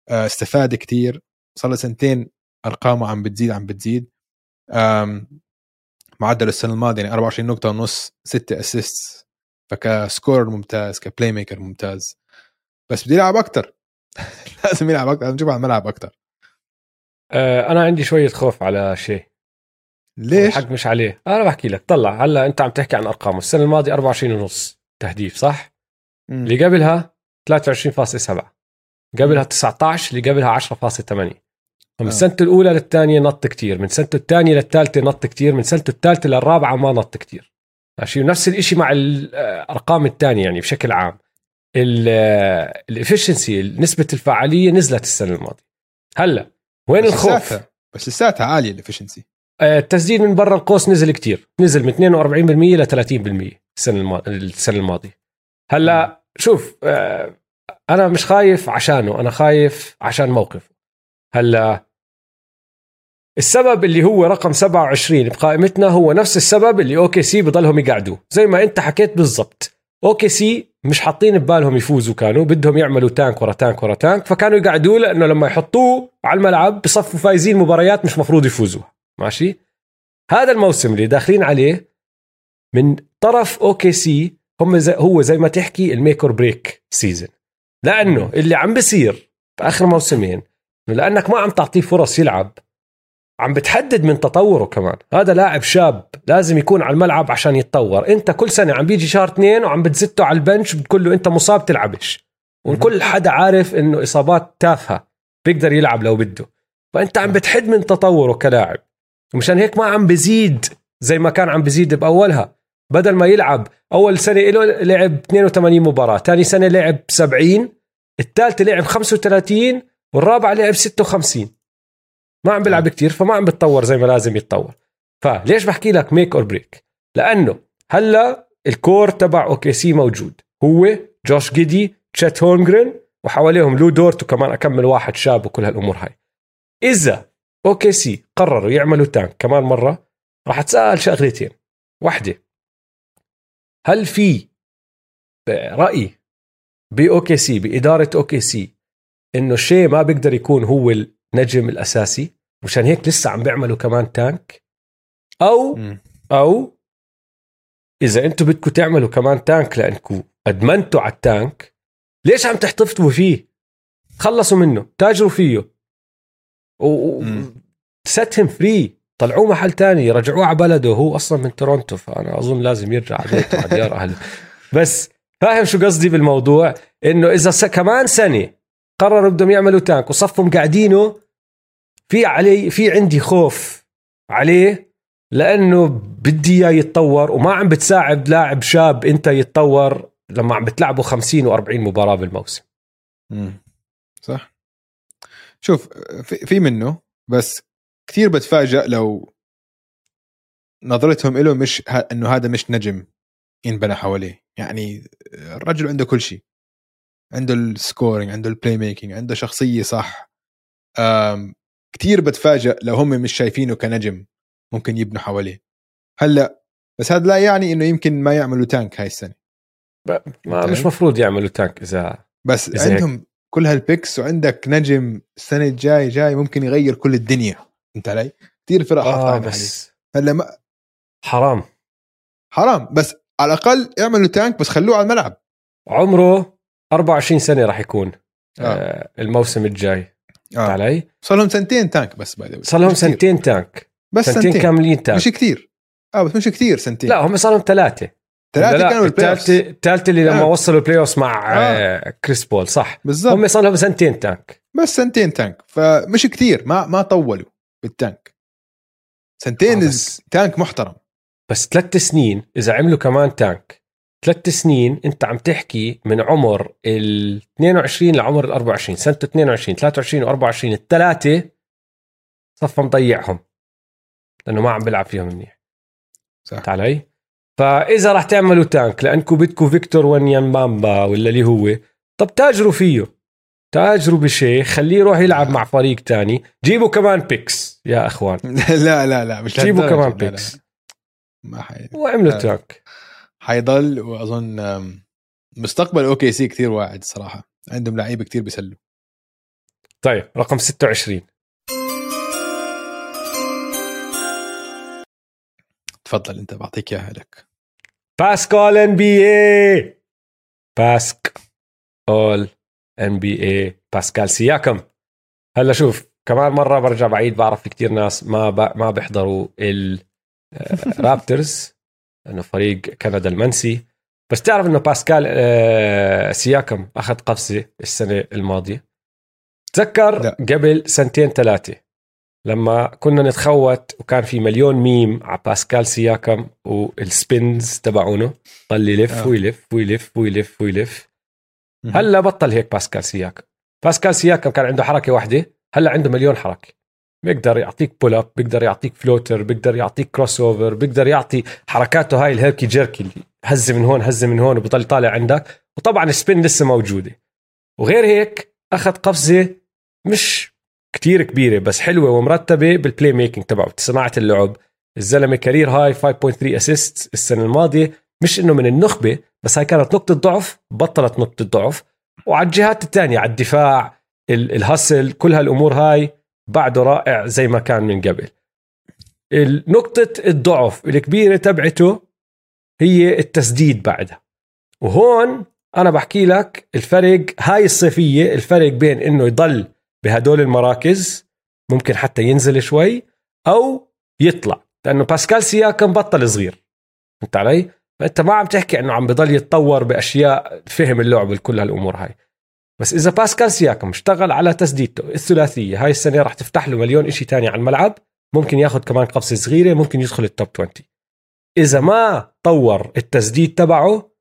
آه استفاد كتير صار له سنتين أرقامه عم بتزيد عم بتزيد. معدل السنة الماضية يعني 24 نقطة ونص 6 assist فك scorer ممتاز ك playmaker ممتاز. بس بده يلعب أكثر [laughs] لازم يلعب أكثر نشوف على الملعب أكثر آه أنا عندي شوية خوف على شاي. ليش؟ الحق مش عليه. أنا بحكي لك طلع هلأ أنت عم تحكي عن أرقامه. السنة الماضية 24 ونص تهديف صح؟ مم. اللي قبلها 23.7 قبلها 19 اللي قبلها 10.8 فمن آه. سنته الأولى للثانية نط كتير من سنته الثانية للثالثة نط كتير من سنته الثالثة للرابعة ما نط كتير. ماشي؟ ونفس الشيء مع الارقام الثانية يعني بشكل عام. ال efficiency نسبة الفعالية نزلت السنة الماضية. هلا وين بس الخوف؟ لساتها بس لساتها عالية ال efficiency آه، التسديد من برا القوس نزل كتير. نزل من 42% ل 30% السنة الماضية السنة الماضية. هلا شوف آه، أنا مش خايف عشانه أنا خايف عشان موقفه. هلا السبب اللي هو رقم 27 بقائمتنا هو نفس السبب اللي أوكي سي بضلهم يقعدوا زي ما أنت حكيت بالضبط. أوكي سي مش حاطين ببالهم يفوزوا كانوا بدهم يعملوا tank ورا tank ورا tank فكانوا يقعدوه لأنه لما يحطوه على الملعب بصفوا فايزين مباريات مش مفروض يفوزوها ماشي؟ هذا الموسم اللي داخلين عليه من طرف أوكي سي هم زي هو زي ما تحكي ال make or break season لأنه اللي عم بصير بآخر موسمين لأنك ما عم تعطيه فرص يلعب. عم بتحدد من تطوره كمان. هذا لاعب شاب لازم يكون على الملعب عشان يتطور. انت كل سنة عم بيجي شهر اثنين وعم بتزته على ال bench بتقول له انت مصاب تلعبش. وكل حدا عارف انه اصابات تافهة بيقدر يلعب لو بده. فانت عم بتحد من تطوره كلاعب. ومشان هيك ما عم بزيد زي ما كان عم بزيد بأولها. بدل ما يلعب أول سنة له لعب 82 مباراة ثاني سنة لعب 70 الثالثه لعب 35 والرابعه لعب 56 ما عم بيلعب كتير فما عم بتطور زي ما لازم يتطور. فليش بحكي لك make or break لأنه هلا ال core تبع أوكي سي موجود. هو جوش جيدي تشيت هولمجرين وحواليهم لو دورت وكمان أكمل واحد شاب وكل هالأمور هاي. إذا أوكي سي قرروا يعملوا tank كمان مرة راح أتساءل شغلتين. واحدة هل في رأي باوكي سي بإدارة أوكي سي إنه شاي ما بيقدر يكون هو النجم الأساسي مشان هيك لسه عم بيعملوا كمان tank أو. أو إذا أنتم بدكم تعملوا كمان tank لانكم أدمنتوا على ال tank ليش عم تحتفظوا فيه؟ خلصوا منه تاجروا فيه. و. ستهم فري طلعوه محل تاني رجعوه على بلده. هو أصلا من تورونتو فأنا أظن لازم يرجع على بيته على ديار أهله. [laughs] بس فاهم شو قصدي بالموضوع؟ إنه إذا س... كمان سنة قرروا بدهم يعملوا تانك وصفهم قاعدينه في علي في عندي خوف عليه لأنه بدي إياه يتطور وما عم بتساعد لاعب شاب أنت يتطور لما عم بتلعبه 50 و40 مباراة بالموسم. مم. صح. شوف في منه بس كثير بتفاجئ لو نظرتهم له مش ه... إنه هذا مش نجم ينبنى حواليه. يعني الرجل عنده كل شيء. عنده ال scoring عنده ال playmaking عنده شخصية صح. أم... كثير بتفاجئ لو هم مش شايفينه كنجم ممكن يبنوا حواليه هلأ بس هذا لا يعني إنه يمكن ما يعملوا tank هاي السنة ما. مش مفروض يعملوا tank إذا بس إذا هيك. عندهم كل هال picks وعندك نجم السنة الجاي جاي ممكن يغير كل الدنيا انت علي كثير فرق آه بس هلأ ما حرام حرام بس على الأقل اعملوا tank بس خلوه على الملعب عمره 24 سنة راح يكون آه. آه. الموسم الجاي آه. علي؟ صار لهم سنتين tank بس باي صار لهم سنتين tank بس سنتين, سنتين, كاملين tank مش كثير آه بس مش كثير سنتين. لا هم صار لهم ثلاثة. ثلاثة لا، كانوا بال play الثالثة اللي لما آه. وصلوا ال playoff مع آه. آه. كريس بول صح. بالضبط. هم صار لهم سنتين tank بس سنتين tank فمش كثير ما ما طولوا بال tank سنتين آه، آه بس- tank محترم. بس ثلاث سنين إذا عملوا كمان tank ثلاث سنين انت عم تحكي من عمر ال 22 لعمر ال 24 سنة 22 23 و24 الثلاثة صفى مضيعهم لأنه ما عم بيلعب فيهم منيح صح علي؟ فإذا راح تعملوا tank لانكم بدكم فيكتور ونيانبامبا ولا اللي هو طب تاجروا فيه تاجروا بشيء خليه يروح يلعب مع فريق تاني جيبوا كمان picks يا أخوان [laughs] لا لا لا مش جيبوا. كمان لا، لا. picks ما حي... واعملوا لا. tank حيضل وأظن مستقبل OKC كثير واعد صراحة. عندهم لعيبة كثير بيسلوا. طيب رقم 26 تفضل أنت بعطيك إياها لك. باسكال NBA باسك. All-NBA باسكال سياكم. هلا شوف كمان مرة برجع بعيد بعرف في كتير ناس ما ب... ما بيحضروا الرابترز [laughs] انه فريق كندا المنسي. بس تعرف إنه باسكال آه، سياكم أخذ قفزة السنة الماضية. تذكر لا. قبل سنتين ثلاثة لما كنا نتخوت وكان في مليون ميم على باسكال سياكم وال spins تبعونه. ضل يلف آه. ويلف ويلف ويلف ويلف. هلأ بطل هيك باسكال سياكم. باسكال سياكم كان عنده حركة واحدة هلأ عنده مليون حركة. بيقدر يعطيك pull up بيقدر يعطيك floater بيقدر يعطيك crossover بيقدر يعطي حركاته هاي ال herky jerky اللي هز من هون هز من هون وبضل طالع عندك. وطبعا ال spin لسه موجودة. وغير هيك أخذ قفزة مش كتير كبيرة بس حلوة ومرتبة بال playmaking تبعه. بصناعه اللعب. الزلمة career high 5.3 assist السنة الماضية. مش إنه من النخبة بس هاي كانت نقطة ضعف بطلت نقطة ضعف. وعلى الجهات الثانية على الدفاع ال- ال hustle كل هالأمور هاي بعده رائع زي ما كان من قبل. نقطة الضعف الكبيرة تبعته هي التسديد بعدها. وهون أنا بحكي لك الفرق هاي الصيفية الفرق بين إنه يضل بهدول المراكز ممكن حتى ينزل شوي أو يطلع. لأنه باسكال سياكم بطل صغير. فهمت علي؟ فأنت ما عم تحكي إنه عم بضل يتطور بأشياء فهم اللعب كل هالأمور هاي. بس إذا باسكال سياكم اشتغل على تسديدته الثلاثية هاي السنة راح تفتح له مليون شيء تاني على الملعب ممكن ياخذ كمان قفزة صغيرة ممكن يدخل التوب 20 إذا ما طور التسديد تبعه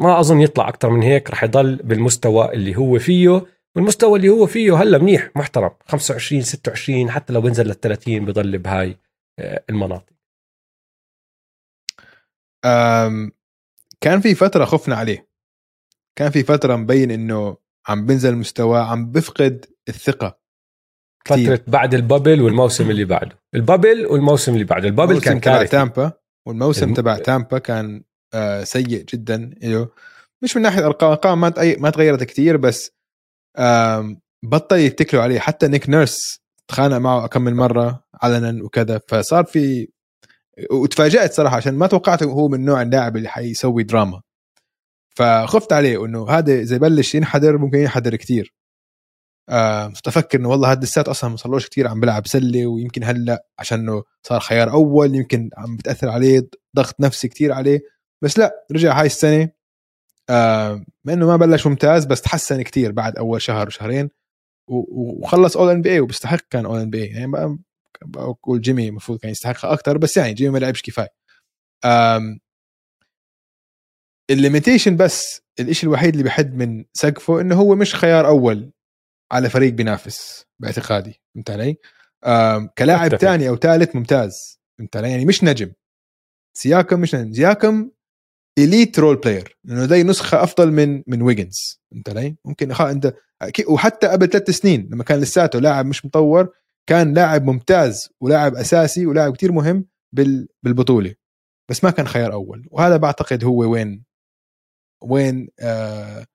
ما أظن يطلع أكثر من هيك راح يضل بالمستوى اللي هو فيه. والمستوى اللي هو فيه هلا منيح محترم. 25 26 حتى لو بنزل لل 30 بضل بهاي آه، المناطق. كان في فترة خفنا عليه. كان في فترة مبين إنه عم بنزل مستواه عم بفقد الثقة. كتير. فترة بعد ال bubble والموسم اللي بعده. ال bubble والموسم اللي بعده. ال bubble كان تبع تامبا والموسم الم- تبع تامبا كان آه سيء جدا أيوه مش من ناحية أرقام أرقام ما. ما تغيرت كثير بس آم بطل يتكلوا عليه. حتى نيك نيرس تخانق معه كم من مرة علنا وكذا. فصار في وتفاجأت صراحة عشان ما توقعت هو من نوع اللاعب اللي حيسوي دراما. فخفت عليه إنه هذا إذا يبلش ينحدر ممكن ينحدر كثير آه أفكر إنه والله هذا لساته أصلا ما صارلوش كثير عم بلعب سلة ويمكن هلأ عشانه صار خيار أول يمكن عم بتأثر عليه ضغط نفسي كثير عليه. بس لأ رجع هاي السنة آه مع إنه ما بلش ممتاز بس تحسن كثير بعد أول شهر وشهرين وخلص All-NBA وبيستحق كان All-NBA يعني بقول جيمي المفروض كان يستحقها أكثر بس يعني جيمي ما لعبش كفاية. ال limitation بس الشيء الوحيد اللي بحد من سقفه إنه هو مش خيار أول على فريق بينافس باعتقادي فهمت علي؟ كلاعب ثاني أو ثالث ممتاز فهمت علي؟ يعني مش نجم سياكم مش نجم سياكم elite role player لأنه زي نسخة أفضل من من ويجنز فهمت علي؟ ممكن أنت وحتى قبل ثلاث سنين لما كان لساته لاعب مش مطور كان لاعب ممتاز ولاعب أساسي ولاعب كتير مهم بالبطولة بس ما كان خيار أول وهذا بعتقد هو وين وين آه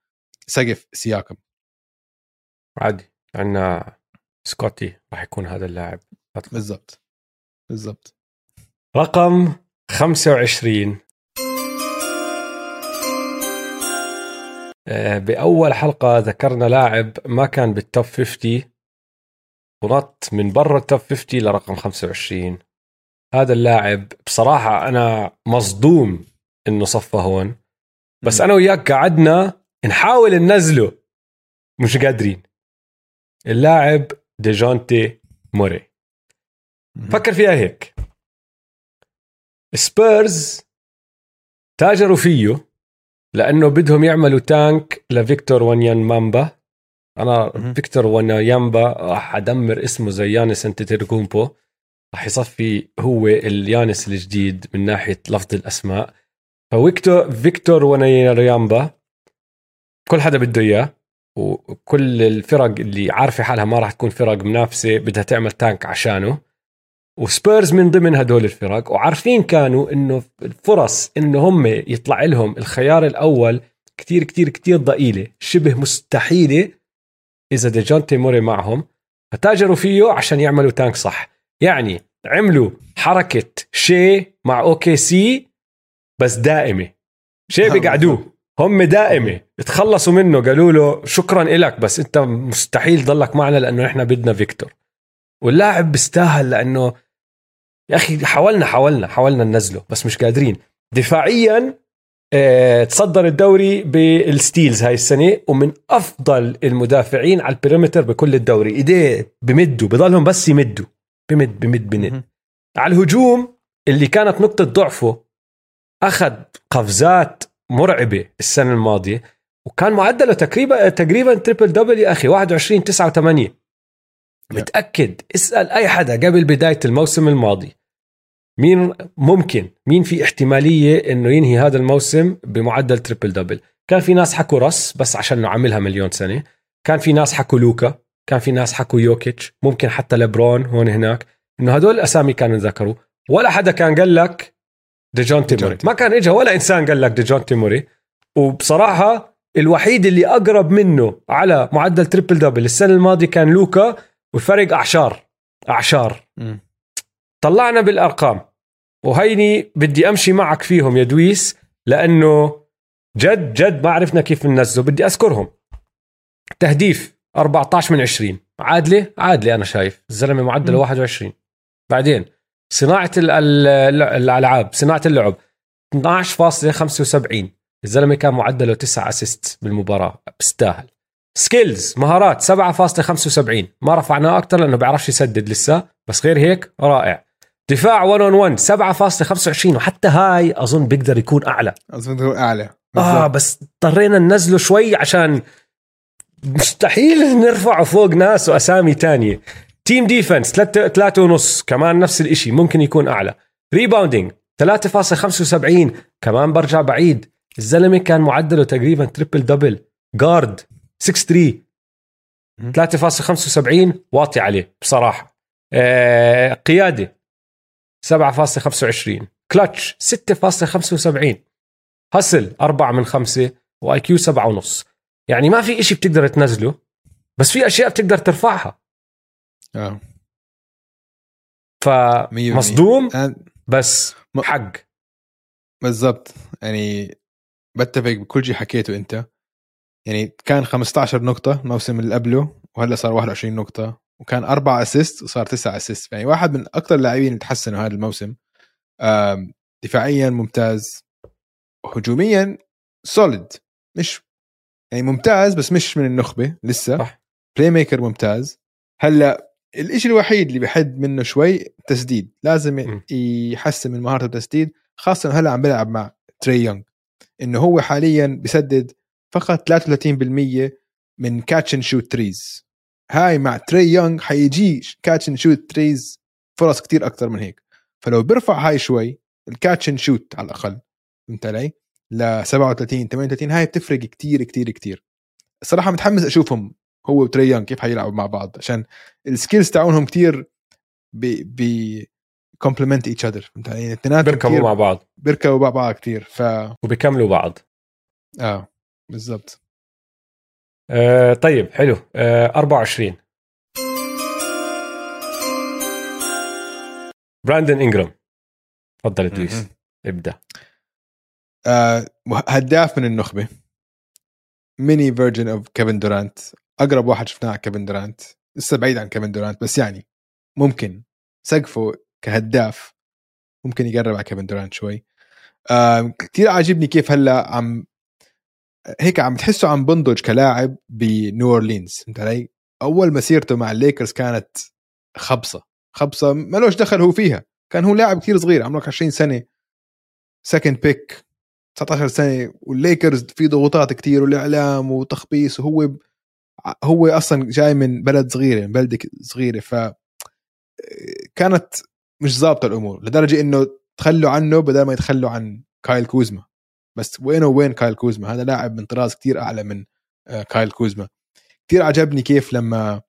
سقف سياكم عادي عندنا سكوتي راح يكون هذا اللاعب. بالضبط. بالضبط. رقم 25 آه، بأول حلقة ذكرنا لاعب ما كان بال top 50 ونط من برا ال top 50 لرقم 25 هذا اللاعب بصراحة أنا مصدوم إنه صفى هون. بس أنا وياك قعدنا نحاول ننزله. مش قادرين. اللاعب ديجونتي موري. فكر فيها هيك. سبيرز تاجروا فيه لأنه بدهم يعملوا tank لفيكتور وانيان مامبا أنا فيكتور وانيامبا راح أدمر اسمه زي يانس انتيتيركومبو. راح يصفي هو اليانس الجديد من ناحية لفظ الأسماء. فويكتور فيكتور ونيامبا كل حدا بده إياه وكل الفرق اللي عارفة حالها ما راح تكون فرق منافسة بدها تعمل tank عشانه. وسبيرز من ضمن هدول الفرق وعارفين كانوا إنه الفرص إنه هم يطلع لهم الخيار الأول كتير كتير كتير ضئيلة شبه مستحيلة إذا ديجونتي موري معهم. فتاجروا فيه عشان يعملوا تانك صح. يعني عملوا حركة شي مع أوكي سي بس دائمة. شي نعم، بيقعدوه. هم دائمة. تخلصوا منه قالوا له شكرا لك بس أنت مستحيل ضلك معنا لأنه إحنا بدنا فيكتور. واللاعب بيستاهل لأنه يا أخي حاولنا حاولنا حاولنا ننزله بس مش قادرين. دفاعيا آه تصدر الدوري بالستيلز هاي السنة ومن أفضل المدافعين على البريمتر بكل الدوري. إيديه بمدوا بضلهم بس يمدوا. بمد بمد بمد. على الهجوم اللي كانت نقطة ضعفه أخذ قفزات مرعبة السنة الماضية وكان معدله تقريبا تقريبا triple double يا أخي 21 9 8 متأكد؟ اسأل أي حدا قبل بداية الموسم الماضي. مين ممكن؟ مين في احتمالية إنه ينهي هذا الموسم بمعدل triple double كان في ناس حكوا Russ بس عشان انه عملها مليون سنة. كان في ناس حكوا لوكا كان في ناس حكوا يوكيتش ممكن حتى لبرون هون هناك. إنه هدول الأسامي كانوا ذكروا ولا حدا كان قال لك ديجونتي موراي. ما كان اجى ولا إنسان قال لك ديجونتي موراي. وبصراحة الوحيد اللي أقرب منه على معدل triple double السنة الماضية كان لوكا والفرق أعشار. أعشار. م. طلعنا بالأرقام. وهيني بدي أمشي معك فيهم يا دويس لأنه جد جد ما عرفنا كيف ننزله. بدي أذكرهم. تهديف 14 من 20 عادلة؟ عادلة أنا شايف. الزلمة معدله 21 بعدين صناعة الألعاب صناعة اللعب. 12.75 الزلمة كان معدله 9 assist بالمباراة. بستاهل skills مهارات 7.75 ما رفعناه أكثر لأنه بيعرفش يسدد لسه بس غير هيك رائع. دفاع 1 on 1 7.25 وحتى هاي أظن بيقدر يكون أعلى. أظن يكون أعلى. بالزبط. آه بس اضطرينا ننزله شوي عشان مستحيل نرفعه فوق ناس وأسامي تانية. team defense 3 3 ونص كمان نفس الشيء ممكن يكون أعلى. rebounding 3.75 كمان برجع بعيد. الزلمة كان معدله تقريبا triple double guard 6 3 3.75 واطي عليه بصراحة. آه قيادة 7.25 كلتش 6.75 هسل 4 من 5 وآي كيو 7 ونص. يعني ما في إشي بتقدر تنزله بس في أشياء بتقدر ترفعها. آه. فمصدوم بس حق. بالضبط. يعني بتفق بكل شيء حكيته أنت. يعني كان 15 نقطة الموسم اللي قبله وهلأ صار 21 نقطة. وكان أربعة assist وصار تسعة assist يعني واحد من أكثر اللاعبين اللي تحسنوا هذا الموسم. دفاعيا ممتاز. هجوميا solid مش يعني ممتاز بس مش من النخبة لسه. صح. playmaker ممتاز. هلأ الإشي الوحيد اللي بحد منه شوي تسديد. لازم. يحسن من مهارته التسديد خاصة هلأ عم بيلعب مع تري يونغ. إنه هو حاليا بسدد فقط 33% من catch and shoot threes هاي مع تري يونغ حيجي catch and shoot threes فرص كتير أكثر من هيك. فلو بيرفع هاي شوي ال catch and shoot على الأقل فهمت علي؟ ل 37 38 هاي بتفرق كتير كتير كتير. الصراحة متحمس أشوفهم هو وتري يونغ كيف حيلعبوا مع بعض عشان ال skills تاعونهم كتير ب complement each other فهمت علي؟ الاثنين بيركبوا مع بعض. بيركبوا مع بعض كثير ف وبيكملوا بعض. آه بالضبط. آه طيب حلو. آه 24 براندن إنجرام. تفضل ادريس ابدأ. آه هداف من النخبة. mini version of كيفن دورانت. أقرب واحد شفناه كيفن دورانت لسه بعيد عن كيفن دورانت بس يعني ممكن سقفه كهداف ممكن يقرب على كيفن دورانت شوي آه كثير عاجبني كيف هلا عم هيك عم تحسه عم بنضج كلاعب بنيو أورلينز فهمت علي؟ أول مسيرته مع الليكرز كانت خبصة خبصة مالوش دخل هو فيها كان هو لاعب كثير صغير عمره 20 سنة second pick 19 سنة والليكرز في ضغوطات كثير والإعلام وتخبيص وهو هو أصلا جاي من بلد صغيرة من بلدة صغيرة ف كانت مش ظابطة الأمور لدرجة إنه تخلوا عنه بدل ما يتخلوا عن كايل كوزما. بس وينه وين كايل كوزما؟ هذا لاعب من طراز كتير أعلى من آه، كايل كوزما. كتير عجبني كيف لما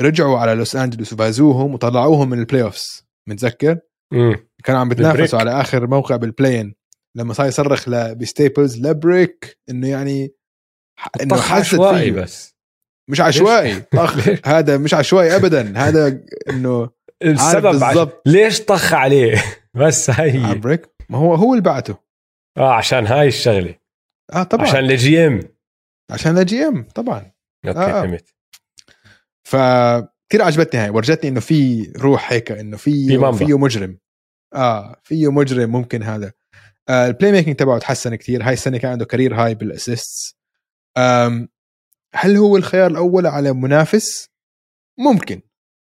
رجعوا على لوس أنجلوس وفازوهم وطلعوهم من ال playoffs متذكر؟ كانوا عم بتنافسوا على آخر موقع بال play-in لما صار يصرخ ب Staples لبريك إنه يعني إنه حاسس عشوائي بس. مش عشوائي. طخ. هذا مش عشوائي ابدا. هذا إنه السبب عش... ليش طخ عليه؟ بس هي بريك ما هو هو اللي بعته. آه عشان هاي الشغلة. آه طبعا. عشان لجي ام عشان لجي ام طبعا. أوكي آه. فهمت ف كثير عجبتني هاي. ورجتني إنه في روح هيك إنه في فيه مجرم. آه فيه مجرم ممكن هذا. آه ال playmaking تبعه تحسن كثير هاي السنة كان عنده career high بال assists هل هو الخيار الأول على منافس؟ ممكن.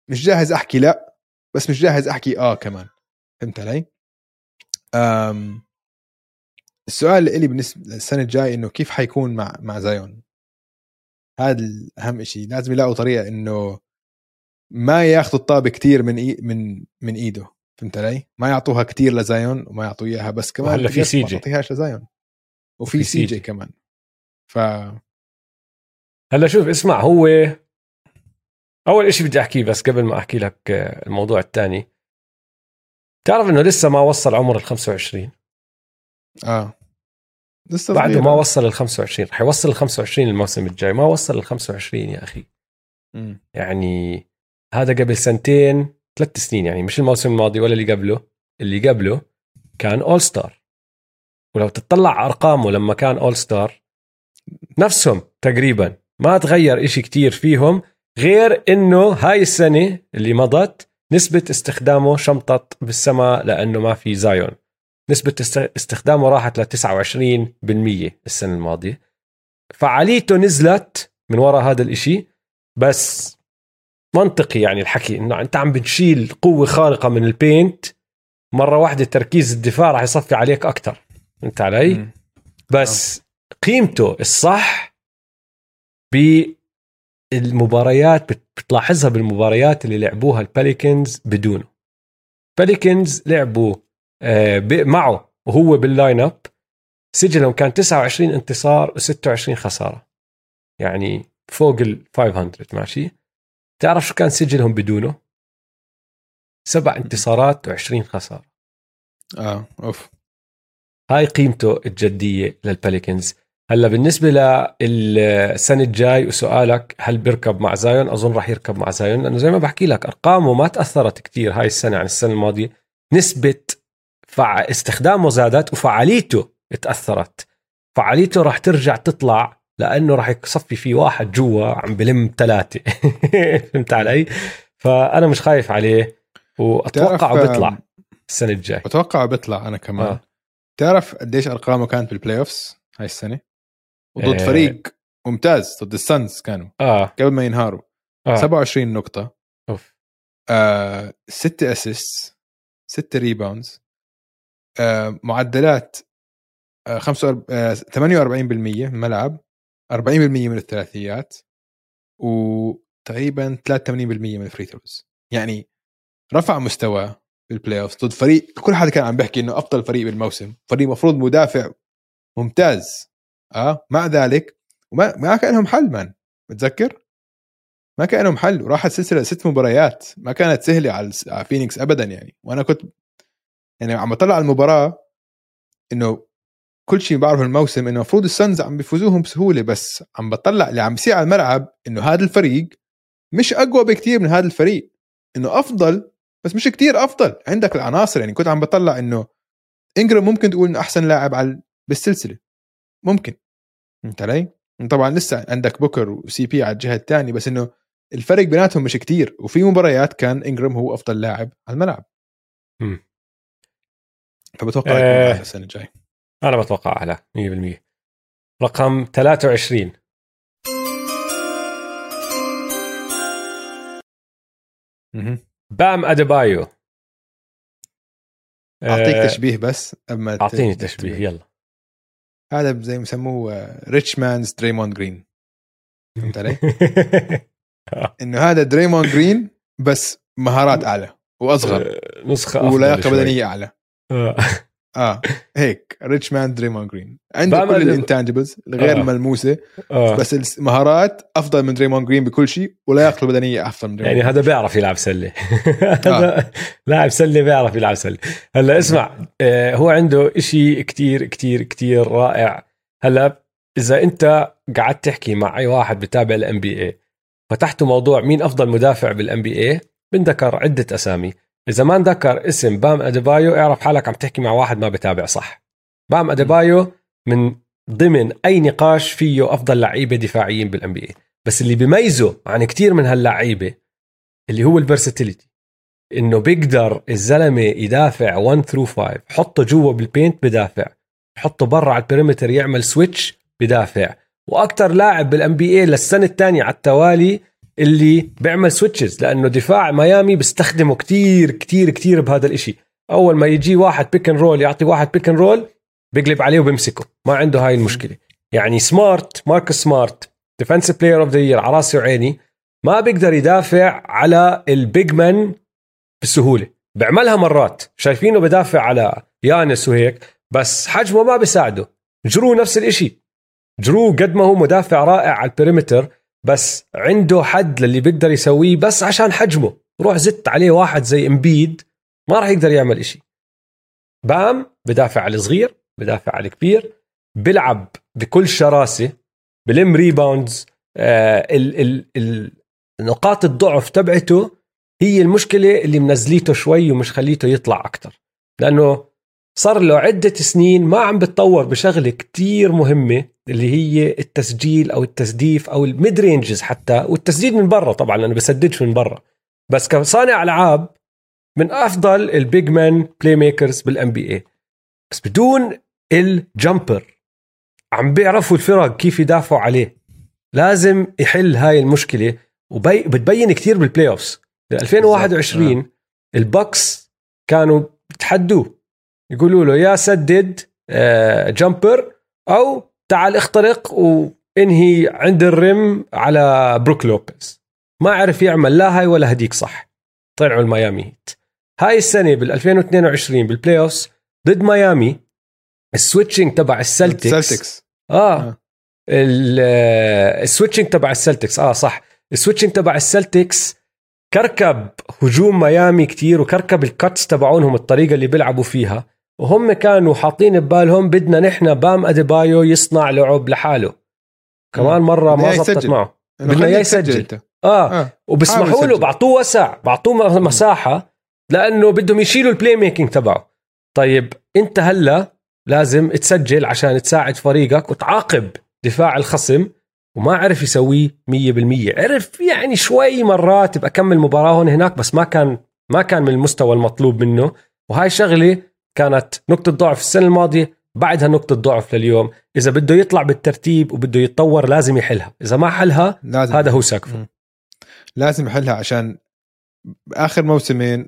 مش جاهز أحكي لا بس مش جاهز أحكي آه كمان. فهمت علي؟ أم السؤال اللي بالنسبة للسنة الجاي إنه كيف حيكون مع مع زايون؟ هذا اهم شيء لازم يلاقوا طريقة إنه ما ياخذوا الطابة كثير من إي من من إيده. فهمت علي؟ ما يعطوها كثير لزايون وما يعطوا إياها بس كمان هلا في سي جي. ما تعطيهاش لزايون. وفي سي جي. كمان. ف هلا شوف اسمع هو أول شيء بدي أحكيه بس قبل ما أحكي لك الموضوع الثاني تعرف إنه لسه ما وصل عمر ال 25 آه. لسه بعده ما وصل ال 25 رح يوصل ال 25 الموسم الجاي ما وصل ال 25 يا أخي. م. يعني هذا قبل سنتين ثلاث سنين يعني مش الموسم الماضي ولا اللي قبله. اللي قبله كان اول ستار ولو تطلع أرقامه لما كان اول ستار نفسهم تقريبا. ما تغير إشي كتير فيهم غير إنه هاي السنة اللي مضت نسبة استخدامه شمطت بالسماء لأنه ما في زايون. نسبة استخدامه راحت ل 29% السنة الماضية. فعاليته نزلت من وراء هذا الإشي بس منطقي يعني الحكي إنه أنت عم بتشيل قوة خارقة من ال paint مرة واحدة تركيز الدفاع راح يصفي عليك أكثر فهمت علي؟ بس قيمته الصح بالمباريات بتلاحظها بالمباريات اللي لعبوها الباليكنز بدونه. باليكنز لعبوا آه، معه وهو بال line up سجلهم كان 29 انتصار و26 خسارة. يعني فوق ال 500 ماشي؟ تعرف شو كان سجلهم بدونه؟ سبع انتصارات و20 خسارة. آه أوف. هاي قيمته الجدية للباليكنز هلا بالنسبة للسنة الجاي وسؤالك هل بيركب مع زايون؟ أظن راح يركب مع زايون لأنه زي ما بحكي لك أرقامه ما تأثرت كثير هاي السنة عن السنة الماضية. نسبة فع... استخدامه زادت وفعاليته تأثرت. فعاليته راح ترجع تطلع لأنه راح يصفي في واحد جوا عم بلم ثلاثة. [laughs] فهمت علي؟ فأنا مش خايف عليه وأتوقع بيطلع السنة الجاي. أتوقع بيطلع أنا كمان. آه. تعرف قديش أرقامه كانت بال playoffs هاي السنة؟ وضد آه. فريق ممتاز ضد السانز كانوا آه. قبل ما ينهاروا. آه. 27 نقطة. أوف. آه 6 assist 6 rebounds آه معدلات آه 48% من الملعب 40% من الثلاثيات وتقريبا 83% من ال free throws يعني رفع مستواه بال playoff ضد فريق كل حدا كان عم بيحكي إنه افضل فريق بالموسم فريق مفروض مدافع ممتاز آه مع ذلك وما ما كان لهم حل مان بتذكر ما كان لهم حل وراحت سلسلة ست مباريات ما كانت سهلة على فينيكس ابدا يعني. وأنا كنت يعني عم بطلع على المباراة إنه كل شيء بعرفه الموسم إنه المفروض السنز عم بيفوزوهم بسهولة بس عم بطلع اللي عم بيصير على الملعب إنه هذا الفريق مش أقوى بكثير من هذا الفريق إنه أفضل بس مش كتير أفضل. عندك العناصر يعني كنت عم بطلع إنه انجرام ممكن تقول إنه أحسن لاعب على بالسلسلة. ممكن. فهمت علي؟ طبعا لسه عندك بوكر وسي بي على الجهة الثانية بس إنه الفرق بيناتهم مش كتير وفي مباريات كان انجرام هو أفضل لاعب على الملعب. م. فبتوقع آه. السنة الجاي أنا بتوقع اعلى 100% رقم 23 بام أديبايو. أعطيك آه تشبيه بس أما أعطيني تشبيه يلا. هذا زي ما يسموه rich man's دريمون جرين فهمت علي؟ [laughs] إنه هذا دريمون جرين بس مهارات [laughs] أعلى وأصغر آه، نسخة ولياقة بدنية أعلى. آه. آه. هيك rich man دريمون جرين عنده كل ال intangibles الغير آه. الملموسه آه. بس المهارات أفضل من دريمون جرين بكل شيء ولياقته البدنيه أفضل من دريمون يعني هذا بيعرف يلعب سلة. هذا [laughs] آه. [laughs] لاعب سلة بيعرف يلعب سلة. هلأ اسمع آه هو عنده إشي كتير كتير كتير رائع. هلأ إذا أنت قعدت تحكي مع أي واحد بتابع ال NBA فتحته موضوع مين أفضل مدافع بال NBA بنذكر عدة أسامي. إذا ما انذكر اسم بام أديبايو اعرف حالك عم تحكي مع واحد ما بتابع صح. بام أديبايو من ضمن أي نقاش فيه أفضل لعيبة دفاعيين بال NB بس اللي بيميزه عن كتير من هاللعيبة اللي هو ال versatility إنه بيقدر الزلمة يدافع 1 through 5 حطه جوا بال paint بدافع حطه برا على ال perimeter يعمل switch بدافع وأكثر لاعب بال NBA للسنة الثانية على التوالي اللي بيعمل switches لأنه دفاع ميامي بيستخدمه كتير كتير كتير بهذا الإشي. أول ما يجي واحد pick roll يعطي واحد pick roll بيقلب عليه وبيمسكه. ما عنده هاي المشكلة. يعني سمارت مارك سمارت Defensive Player of the Year على راسي وعيني. ما بيقدر يدافع على ال big man بسهولة. بيعملها مرات. شايفينه بدافع على يانس وهيك بس حجمه ما بيساعده. جرو نفس الإشي. جرو قد ما هو مدافع رائع على ال perimeter بس عنده حد للي بيقدر يسويه بس عشان حجمه. روح زت عليه واحد زي إمبيد ما راح يقدر يعمل إشي. بام بدافع على الصغير بدافع على الكبير بيلعب بكل شراسة بلم rebounds آه ال ال ال نقاط الضعف تبعته هي المشكلة اللي منزليته شوي ومش خليته يطلع أكثر لأنه صار له عدة سنين ما عم بتطور بشغلة كتير مهمة اللي هي التسجيل أو التسديف أو ال mid ranges حتى والتسديد من برا طبعا لأنه بسددش من برا. بس كصانع ألعاب من أفضل ال big man playmakers بال NBA بس بدون ال jumper عم بيعرفوا الفرق كيف يدافعوا عليه. لازم يحل هاي المشكلة وبتبين كتير بال playoffs 2021 البوكس كانوا بتحدوه يقولوا له يا سدد آه، jumper أو تعال اخترق وانهي عند ال rim على بروك لوبيز. ما عرف يعمل لا هاي ولا هديك صح. طلعوا الميامي هيت. هاي السنة بال 2022 بال playoff ضد ميامي ال switching تبع السلتكس. آه, آه. ال switching تبع السلتكس. آه صح. ال switching تبع السلتكس كركب هجوم ميامي كتير وكركب ال cuts تبعونهم الطريقة اللي بيلعبوا فيها. وهم كانوا حاطين ببالهم بدنا نحن بام أديبايو يصنع لعب لحاله. كمان مرة ما زبطت معه. بدنا اياه يسجل. آه, آه. وبسمحوا له بعطوه وسع بعطوه مساحة لأنه بدهم يشيلوا ال playmaking تبعه. طيب أنت هلا لازم تسجل عشان تساعد فريقك وتعاقب دفاع الخصم وما عرف يسويه 100% عرف يعني شوي مرات يبقى كمل مباراة هون هناك بس ما كان ما كان من المستوى المطلوب منه. وهاي شغلة كانت نقطة ضعف السنة الماضية بعدها نقطة ضعف لليوم. إذا بده يطلع بالترتيب وبده يتطور لازم يحلها. إذا ما حلها لازم. هذا هو سقفه. لازم يحلها عشان آخر موسمين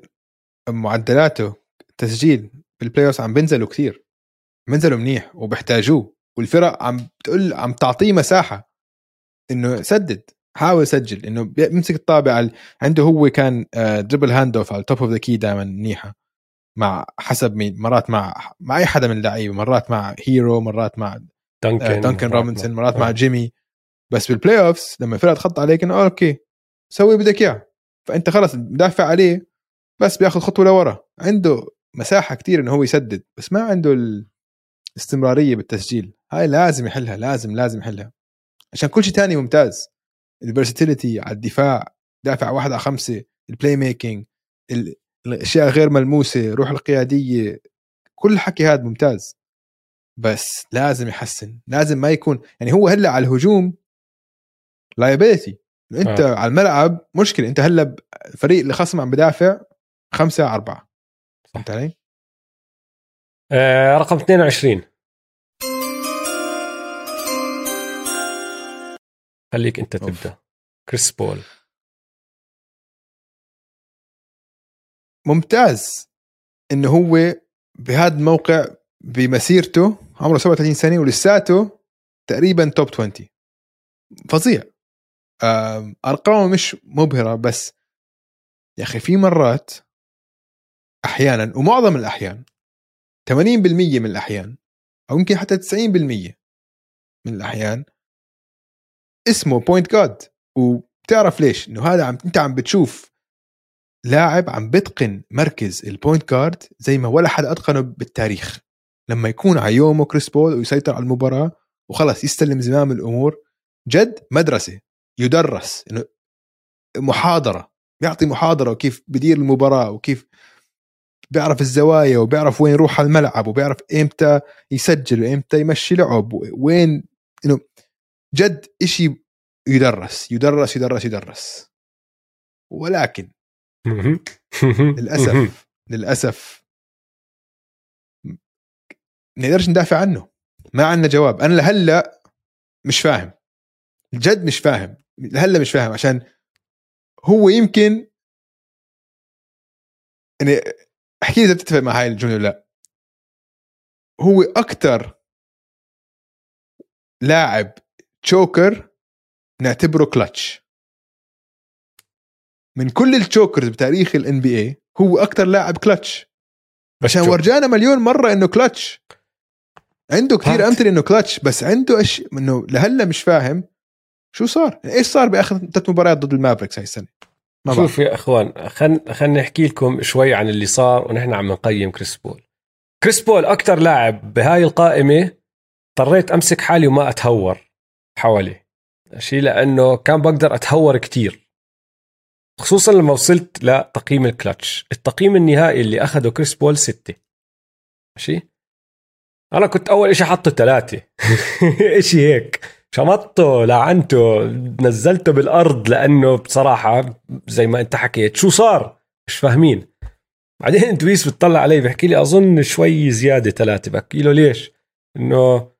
معدلاته تسجيل بال playoffs عم بينزلوا كثير. بينزلوا منيح وبحتاجوه والفرق عم بتقول عم تعطيه مساحة إنه سدد حاول سجل إنه بيمسك الطابة عنده هو كان dribble hand-off على ال top of the key دائما منيحة. مع حسب مين مرات مع مع أي حدا من اللعيبة مرات مع هيرو مرات مع دانكن دانكن روبنسون مرات مع جيمي بس بال playoffs لما الفرقه تخط عليك إنه okay سوي بدك إياه. فأنت خلص مدافع عليه بس بياخذ خطوة لورا. عنده مساحة كتير إنه هو يسدد بس ما عنده الاستمرارية بالتسجيل. هاي لازم يحلها لازم لازم يحلها. عشان كل شيء تاني ممتاز. ال versatility على الدفاع دافع واحد على خمسة ال playmaking الأشياء غير ملموسة روح القيادية كل الحكي هذا ممتاز. بس لازم يحسن لازم ما يكون يعني هو هلأ على الهجوم liability أنت آه. على الملعب مشكلة أنت هلأ الفريق اللي خصم عم بدافع خمسة أربعة. فهمت علي؟ آه رقم 22 خليك أنت تبدأ. كريس بول ممتاز إنه هو بهذا الموقع بمسيرته عمره 37 سنة ولساته تقريبا توب 20 فظيع. أرقامه مش مبهرة بس يا أخي في مرات أحيانا ومعظم الأحيان 80% من الأحيان أو يمكن حتى 90% من الأحيان اسمه بوينت جارد وبتعرف ليش؟ إنه هذا عم أنت عم بتشوف لاعب عم بتقن مركز ال point guard زي ما ولا حدا أتقنه بالتاريخ. لما يكون على يومه كريس بول ويسيطر على المباراة وخلص يستلم زمام الأمور جد مدرسة يدرس إنه محاضرة بيعطي محاضرة وكيف بدير المباراة وكيف بيعرف الزوايا وبيعرف وين يروح على الملعب وبيعرف إمتى يسجل وإمتى يمشي لعب وين إنه جد إشي يدرس يدرس يدرس يدرس. ولكن للأسف. للأسف. نقدرش ندافع عنه. ما عندنا جواب. أنا لهلأ مش فاهم. جد مش فاهم. لهلأ مش فاهم. عشان هو يمكن يعني أحكي لي إذا بتتفق مع هاي الجملة لأ. هو أكثر لاعب choker نعتبره كلتش من كل ال chokers بتاريخ ال NBA هو أكثر لاعب كلتش عشان ورجانا مليون مرة إنه كلتش عنده كثير أمثلة إنه كلتش بس عنده إيش إنه لهلا مش فاهم شو صار؟ إيش صار بآخر ثلاث مباريات ضد ال Mavericks هاي السنة؟ ما شوف يا إخوان خلينا خل نحكي لكم شوي عن اللي صار ونحن عم نقيم كريس بول. كريس بول أكثر لاعب بهاي القائمة اضطريت أمسك حالي وما أتهور حواليه. ماشي؟ لأنه كان بقدر أتهور كتير. خصوصا لما وصلت لتقييم الكلتش التقييم النهائي اللي اخذه كريس بول ستة. ماشي؟ أنا كنت أول إشي حطه ثلاثة. [laughs] إشي هيك. شمطته لعنته نزلته بالأرض لأنه بصراحة زي ما أنت حكيت. شو صار؟ مش فاهمين. بعدين دويس بتطلع علي بحكي لي أظن شوي زيادة ثلاثة. بحكي له ليش؟ إنه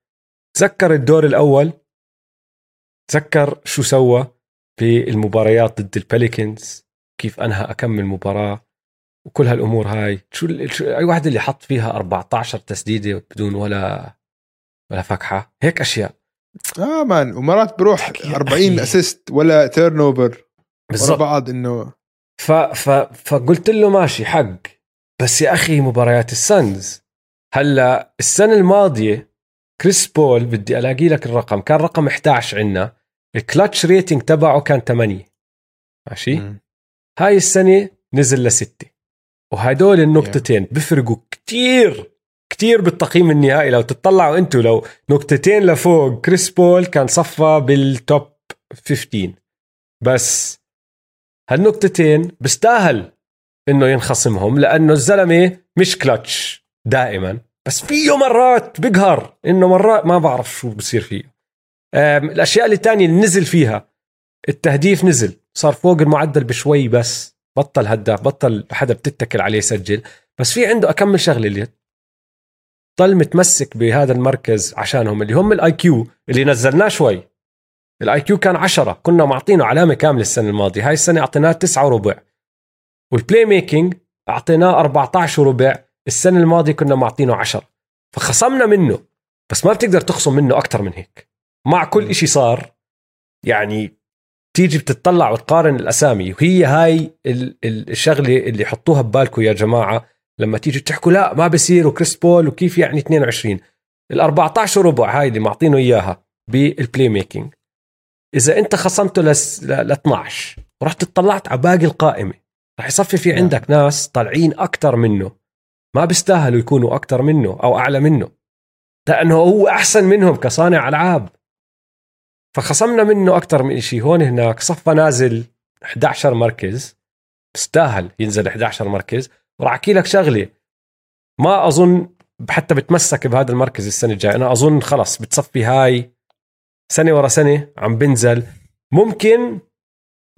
تذكر الدور الأول؟ تذكر شو سوى؟ في المباريات ضد ال Pelicans كيف أنهى اكمل مباراة وكل هالأمور هاي. شو, أي واحد اللي حط فيها 14 تسديدة بدون ولا ولا فكحه هيك أشياء. آه man ومرات بروح 40 assist ولا turnover بالضبط. بعض إنه ف ف فقلت له ماشي حق. بس يا أخي مباريات ال Suns هلأ السنة الماضية كريس بول بدي ألاقي لك الرقم. كان رقم 11 عندنا. ال clutch rating تبعه كان 8 ماشي؟ م. هاي السنة نزل لستة. وهدول النقطتين. بفرقوا كتير كتير بالتقييم النهائي. لو تطلعوا أنتم لو نقطتين لفوق كريس بول كان صفى بال top 15 بس هالنقطتين بيستاهل إنه ينخصمهم لأنه الزلمة مش كلتش دائما. بس فيه مرات بقهر إنه مرات ما بعرف شو بصير فيه. الأشياء اللي تانية اللي نزل فيها التهديف نزل صار فوق المعدل بشوي بس بطل هداف بطل حدا بتتكل عليه يسجل بس في عنده أكمل شغلة اللي ضل متمسك بهذا المركز عشانهم اللي هم ال IQ اللي نزلناه شوي. ال IQ كان 10 كنا معطينه علامة كاملة السنة الماضية هاي السنة أعطيناه 9 وربع. وال playmaking أعطيناه 14 وربع السنة الماضية كنا معطينه 10 فخصمنا منه بس ما بتقدر تخصم منه أكثر من هيك. مع كل إشي صار يعني تيجي بتطلع وتقارن الأسامي. وهي هاي الشغلة اللي حطوها ببالكم يا جماعة لما تيجي تحكوا لا ما بصير وكريس بول وكيف يعني 22 ال 14 ربع هاي اللي معطينه إياها بال playmaking إذا أنت خصمته ل 12 ورحت اطلعت على باقي القائمة. رح يصفي في نعم. عندك ناس طالعين أكثر منه. ما بيستاهلوا يكونوا أكثر منه أو أعلى منه. لأنه هو أحسن منهم كصانع ألعاب. فخصمنا منه أكثر من شيء هون هناك صفى نازل 11 مركز. بيستاهل ينزل 11 مركز. وراح أحكي لك شغلة. ما أظن حتى بتمسك بهذا المركز السنة الجاية. أنا أظن خلص بتصفي هاي سنة ورا سنة عم بنزل. ممكن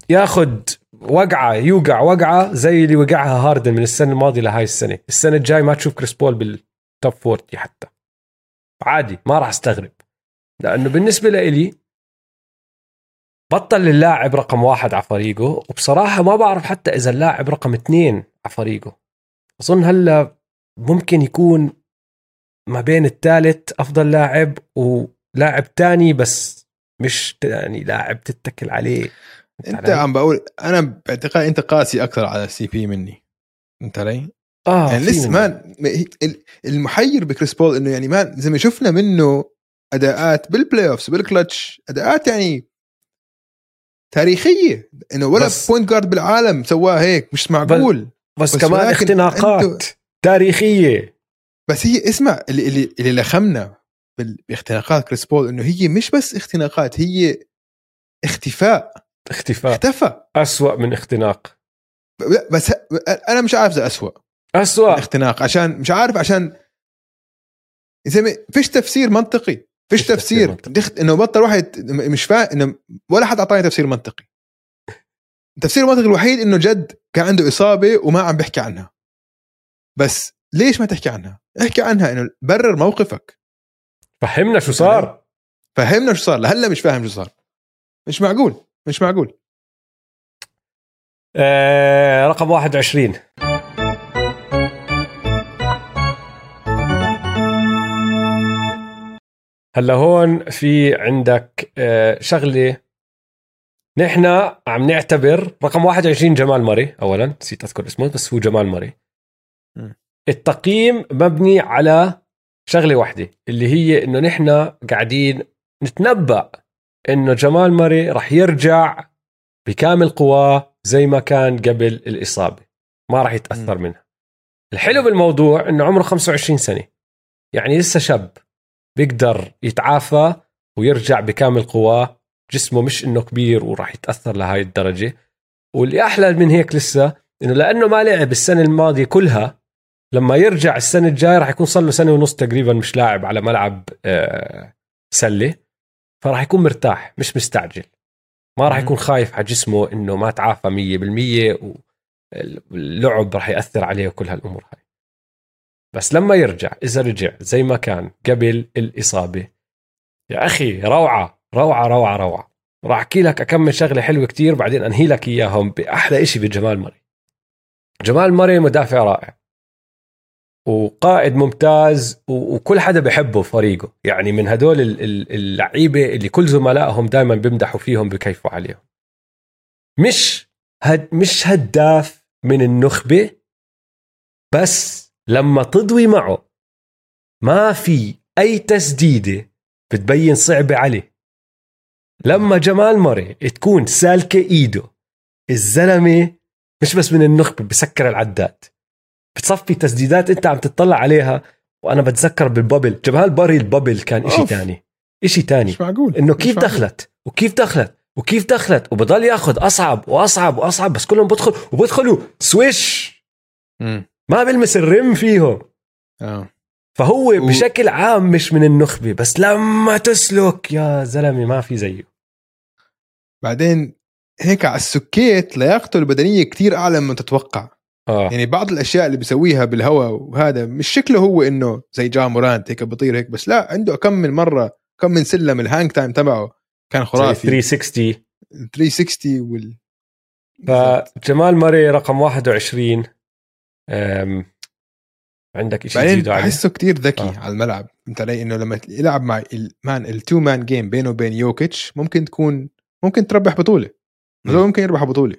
ياخذ وقعة يوقع وقعة زي اللي وقعها هاردن من السنة الماضية لهاي السنة. السنة الجاي ما تشوف كريس بول بال top 40 حتى. عادي ما راح أستغرب. لأنه بالنسبة لإلي بطل اللاعب رقم واحد على فريقه وبصراحة ما بعرف حتى إذا اللاعب رقم اثنين على فريقه أظن هلا ممكن يكون ما بين الثالث أفضل لاعب ولاعب تاني بس مش يعني لاعب تتكل عليه أنت علي؟ عم بقول أنا باعتقادي أنت قاسي أكثر على ال CP مني انت علي؟ آه يعني لسه ما المحير بكريس بول إنه يعني ما زي ما شفنا منه أداءات بال playoffs بالكلتش أداءات يعني تاريخية. إنه ولا point guard بالعالم سواها هيك مش معقول. بس, بس كمان اختناقات تاريخية. بس هي اسمع اللي اللي اللي لخمنا باختناقات كريس بول إنه هي مش بس اختناقات هي اختفاء. اختفاء. اختفى. أسوأ من اختناق. بس أنا مش عارف إذا اسوء اسوء اختناق عشان مش عارف عشان زي فيش تفسير منطقي. فيش تفسير دخت إنه بطل واحد مش فاهم إنه ولا حد أعطاني تفسير منطقي. التفسير المنطقي الوحيد إنه جد كان عنده إصابة وما عم بيحكي عنها. بس ليش ما تحكي عنها؟ احكي عنها إنه برر موقفك. فهمنا شو صار. فهمنا شو صار. لهلا مش فاهم شو صار. مش معقول. مش معقول. آه رقم 21 هلا هون في عندك آه شغلة. نحن عم نعتبر رقم 21 جمال مري اولا نسيت أذكر اسمه بس هو جمال مري. التقييم مبني على شغلة واحدة اللي هي إنه نحن قاعدين نتنبأ إنه جمال مري رح يرجع بكامل قواه زي ما كان قبل الإصابة. ما راح يتأثر منها. الحلو بالموضوع إنه عمره 25 سنة. يعني لسه شاب. بيقدر يتعافى ويرجع بكامل قواه. جسمه مش إنه كبير وراح يتأثر لهاي الدرجة. واللي أحلى من هيك لسه إنه لأنه ما لعب السنة الماضية كلها لما يرجع السنة الجاية راح يكون صار له سنة ونص تقريبا مش لاعب على ملعب آه، سلة. فراح يكون مرتاح مش مستعجل. ما راح يكون خايف على جسمه إنه ما تعافى 100% واللعب راح يأثر عليه وكل هالأمور هاي. بس لما يرجع إذا رجع زي ما كان قبل الإصابة يا أخي روعة روعة روعة روعة. راح أحكي لك أكمل شغلة حلوة كتير بعدين أنهي لك إياهم بأحلى شيء بجمال مري جمال مري مدافع رائع. وقائد ممتاز وكل حدا بحبه فريقه. يعني من هدول اللعيبة اللي كل زملائهم دائما بيمدحوا فيهم بكيفوا عليهم. مش هد مش هداف من النخبة بس لما تضوي معه. ما في أي تسديده بتبين صعبة عليه. لما جمال مري تكون سالكة إيده الزلمة مش بس من النخبة بسكر العداد. بتصفي تسديدات أنت عم تطلع عليها وأنا بتذكر بالبابل. جمال باري البابل كان إشي تاني إشي تاني. مش معقول. إنه كيف. دخلت؟ وكيف دخلت؟ وكيف دخلت؟ وبضل ياخذ أصعب وأصعب وأصعب بس كلهم بدخل وبدخلوا. swish! مم. ما بلمس ال rim فيهم. آه. فهو و- بشكل عام مش من النخبة بس لما تسلك يا زلمة ما في زيه. بعدين هيك على السكيت لياقته البدنية كتير أعلى مما تتوقع. آه. يعني بعض الأشياء اللي بيسويها بالهواء وهذا مش شكله هو إنه زي جا مورانت هيك بطير هيك بس لا عنده كم من مرة كم من slam ال hang time تبعه كان خرافي. 360 360 وال فجمال ماري رقم 21 أم... عندك شيء بعدين تزيده عليه؟ بحسه كتير ذكي آه. على الملعب. أنت علي إنه لما يلعب مع ال man ال two man game بينه وبين يوكيتش ممكن تكون ممكن تربح بطولة. هذول ممكن يربحوا بطولة.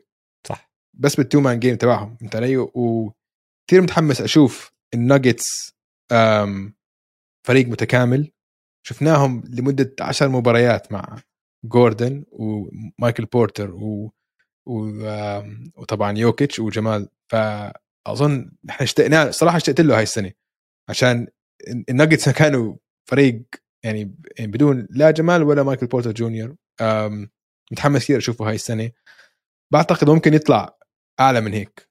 صح. بس بال two man game تبعهم. أنت علي وكثير متحمس أشوف الناجتس فريق متكامل. شفناهم لمدة عشر مباريات مع جوردن ومايكل بورتر و... و... وطبعا يوكيتش وجمال. فاظن إحنا اشتقنا صراحة اشتقت له هاي السنة عشان الناجتس [laughs] كانوا فريق يعني يعني بدون لا جمال ولا مايكل بورتر جونيور متحمس كثير أشوفه هاي السنة. بعتقد ممكن يطلع أعلى من هيك.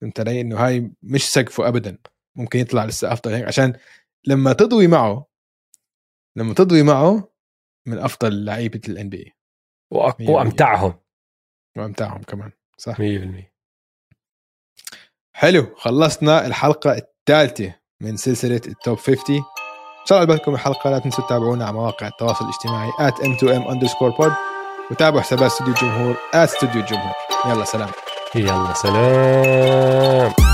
فهمت علي؟ إنه هاي مش سقفه ابدا. ممكن يطلع لسه أفضل هيك عشان لما تضوي معه لما تضوي معه من أفضل لعيبة ال NBA وأمتعهم. وأمتعهم كمان صح؟ 100% حلو خلصنا الحلقة الثالثة من سلسلة ال top 50 إن شاء الله عجبتكم الحلقة لا تنسوا تتابعونا على مواقع التواصل الاجتماعي at m2m underscore pod وتابعوا حسابات استوديو الجمهور at استوديو الجمهور. يلا سلام. يلا سلام.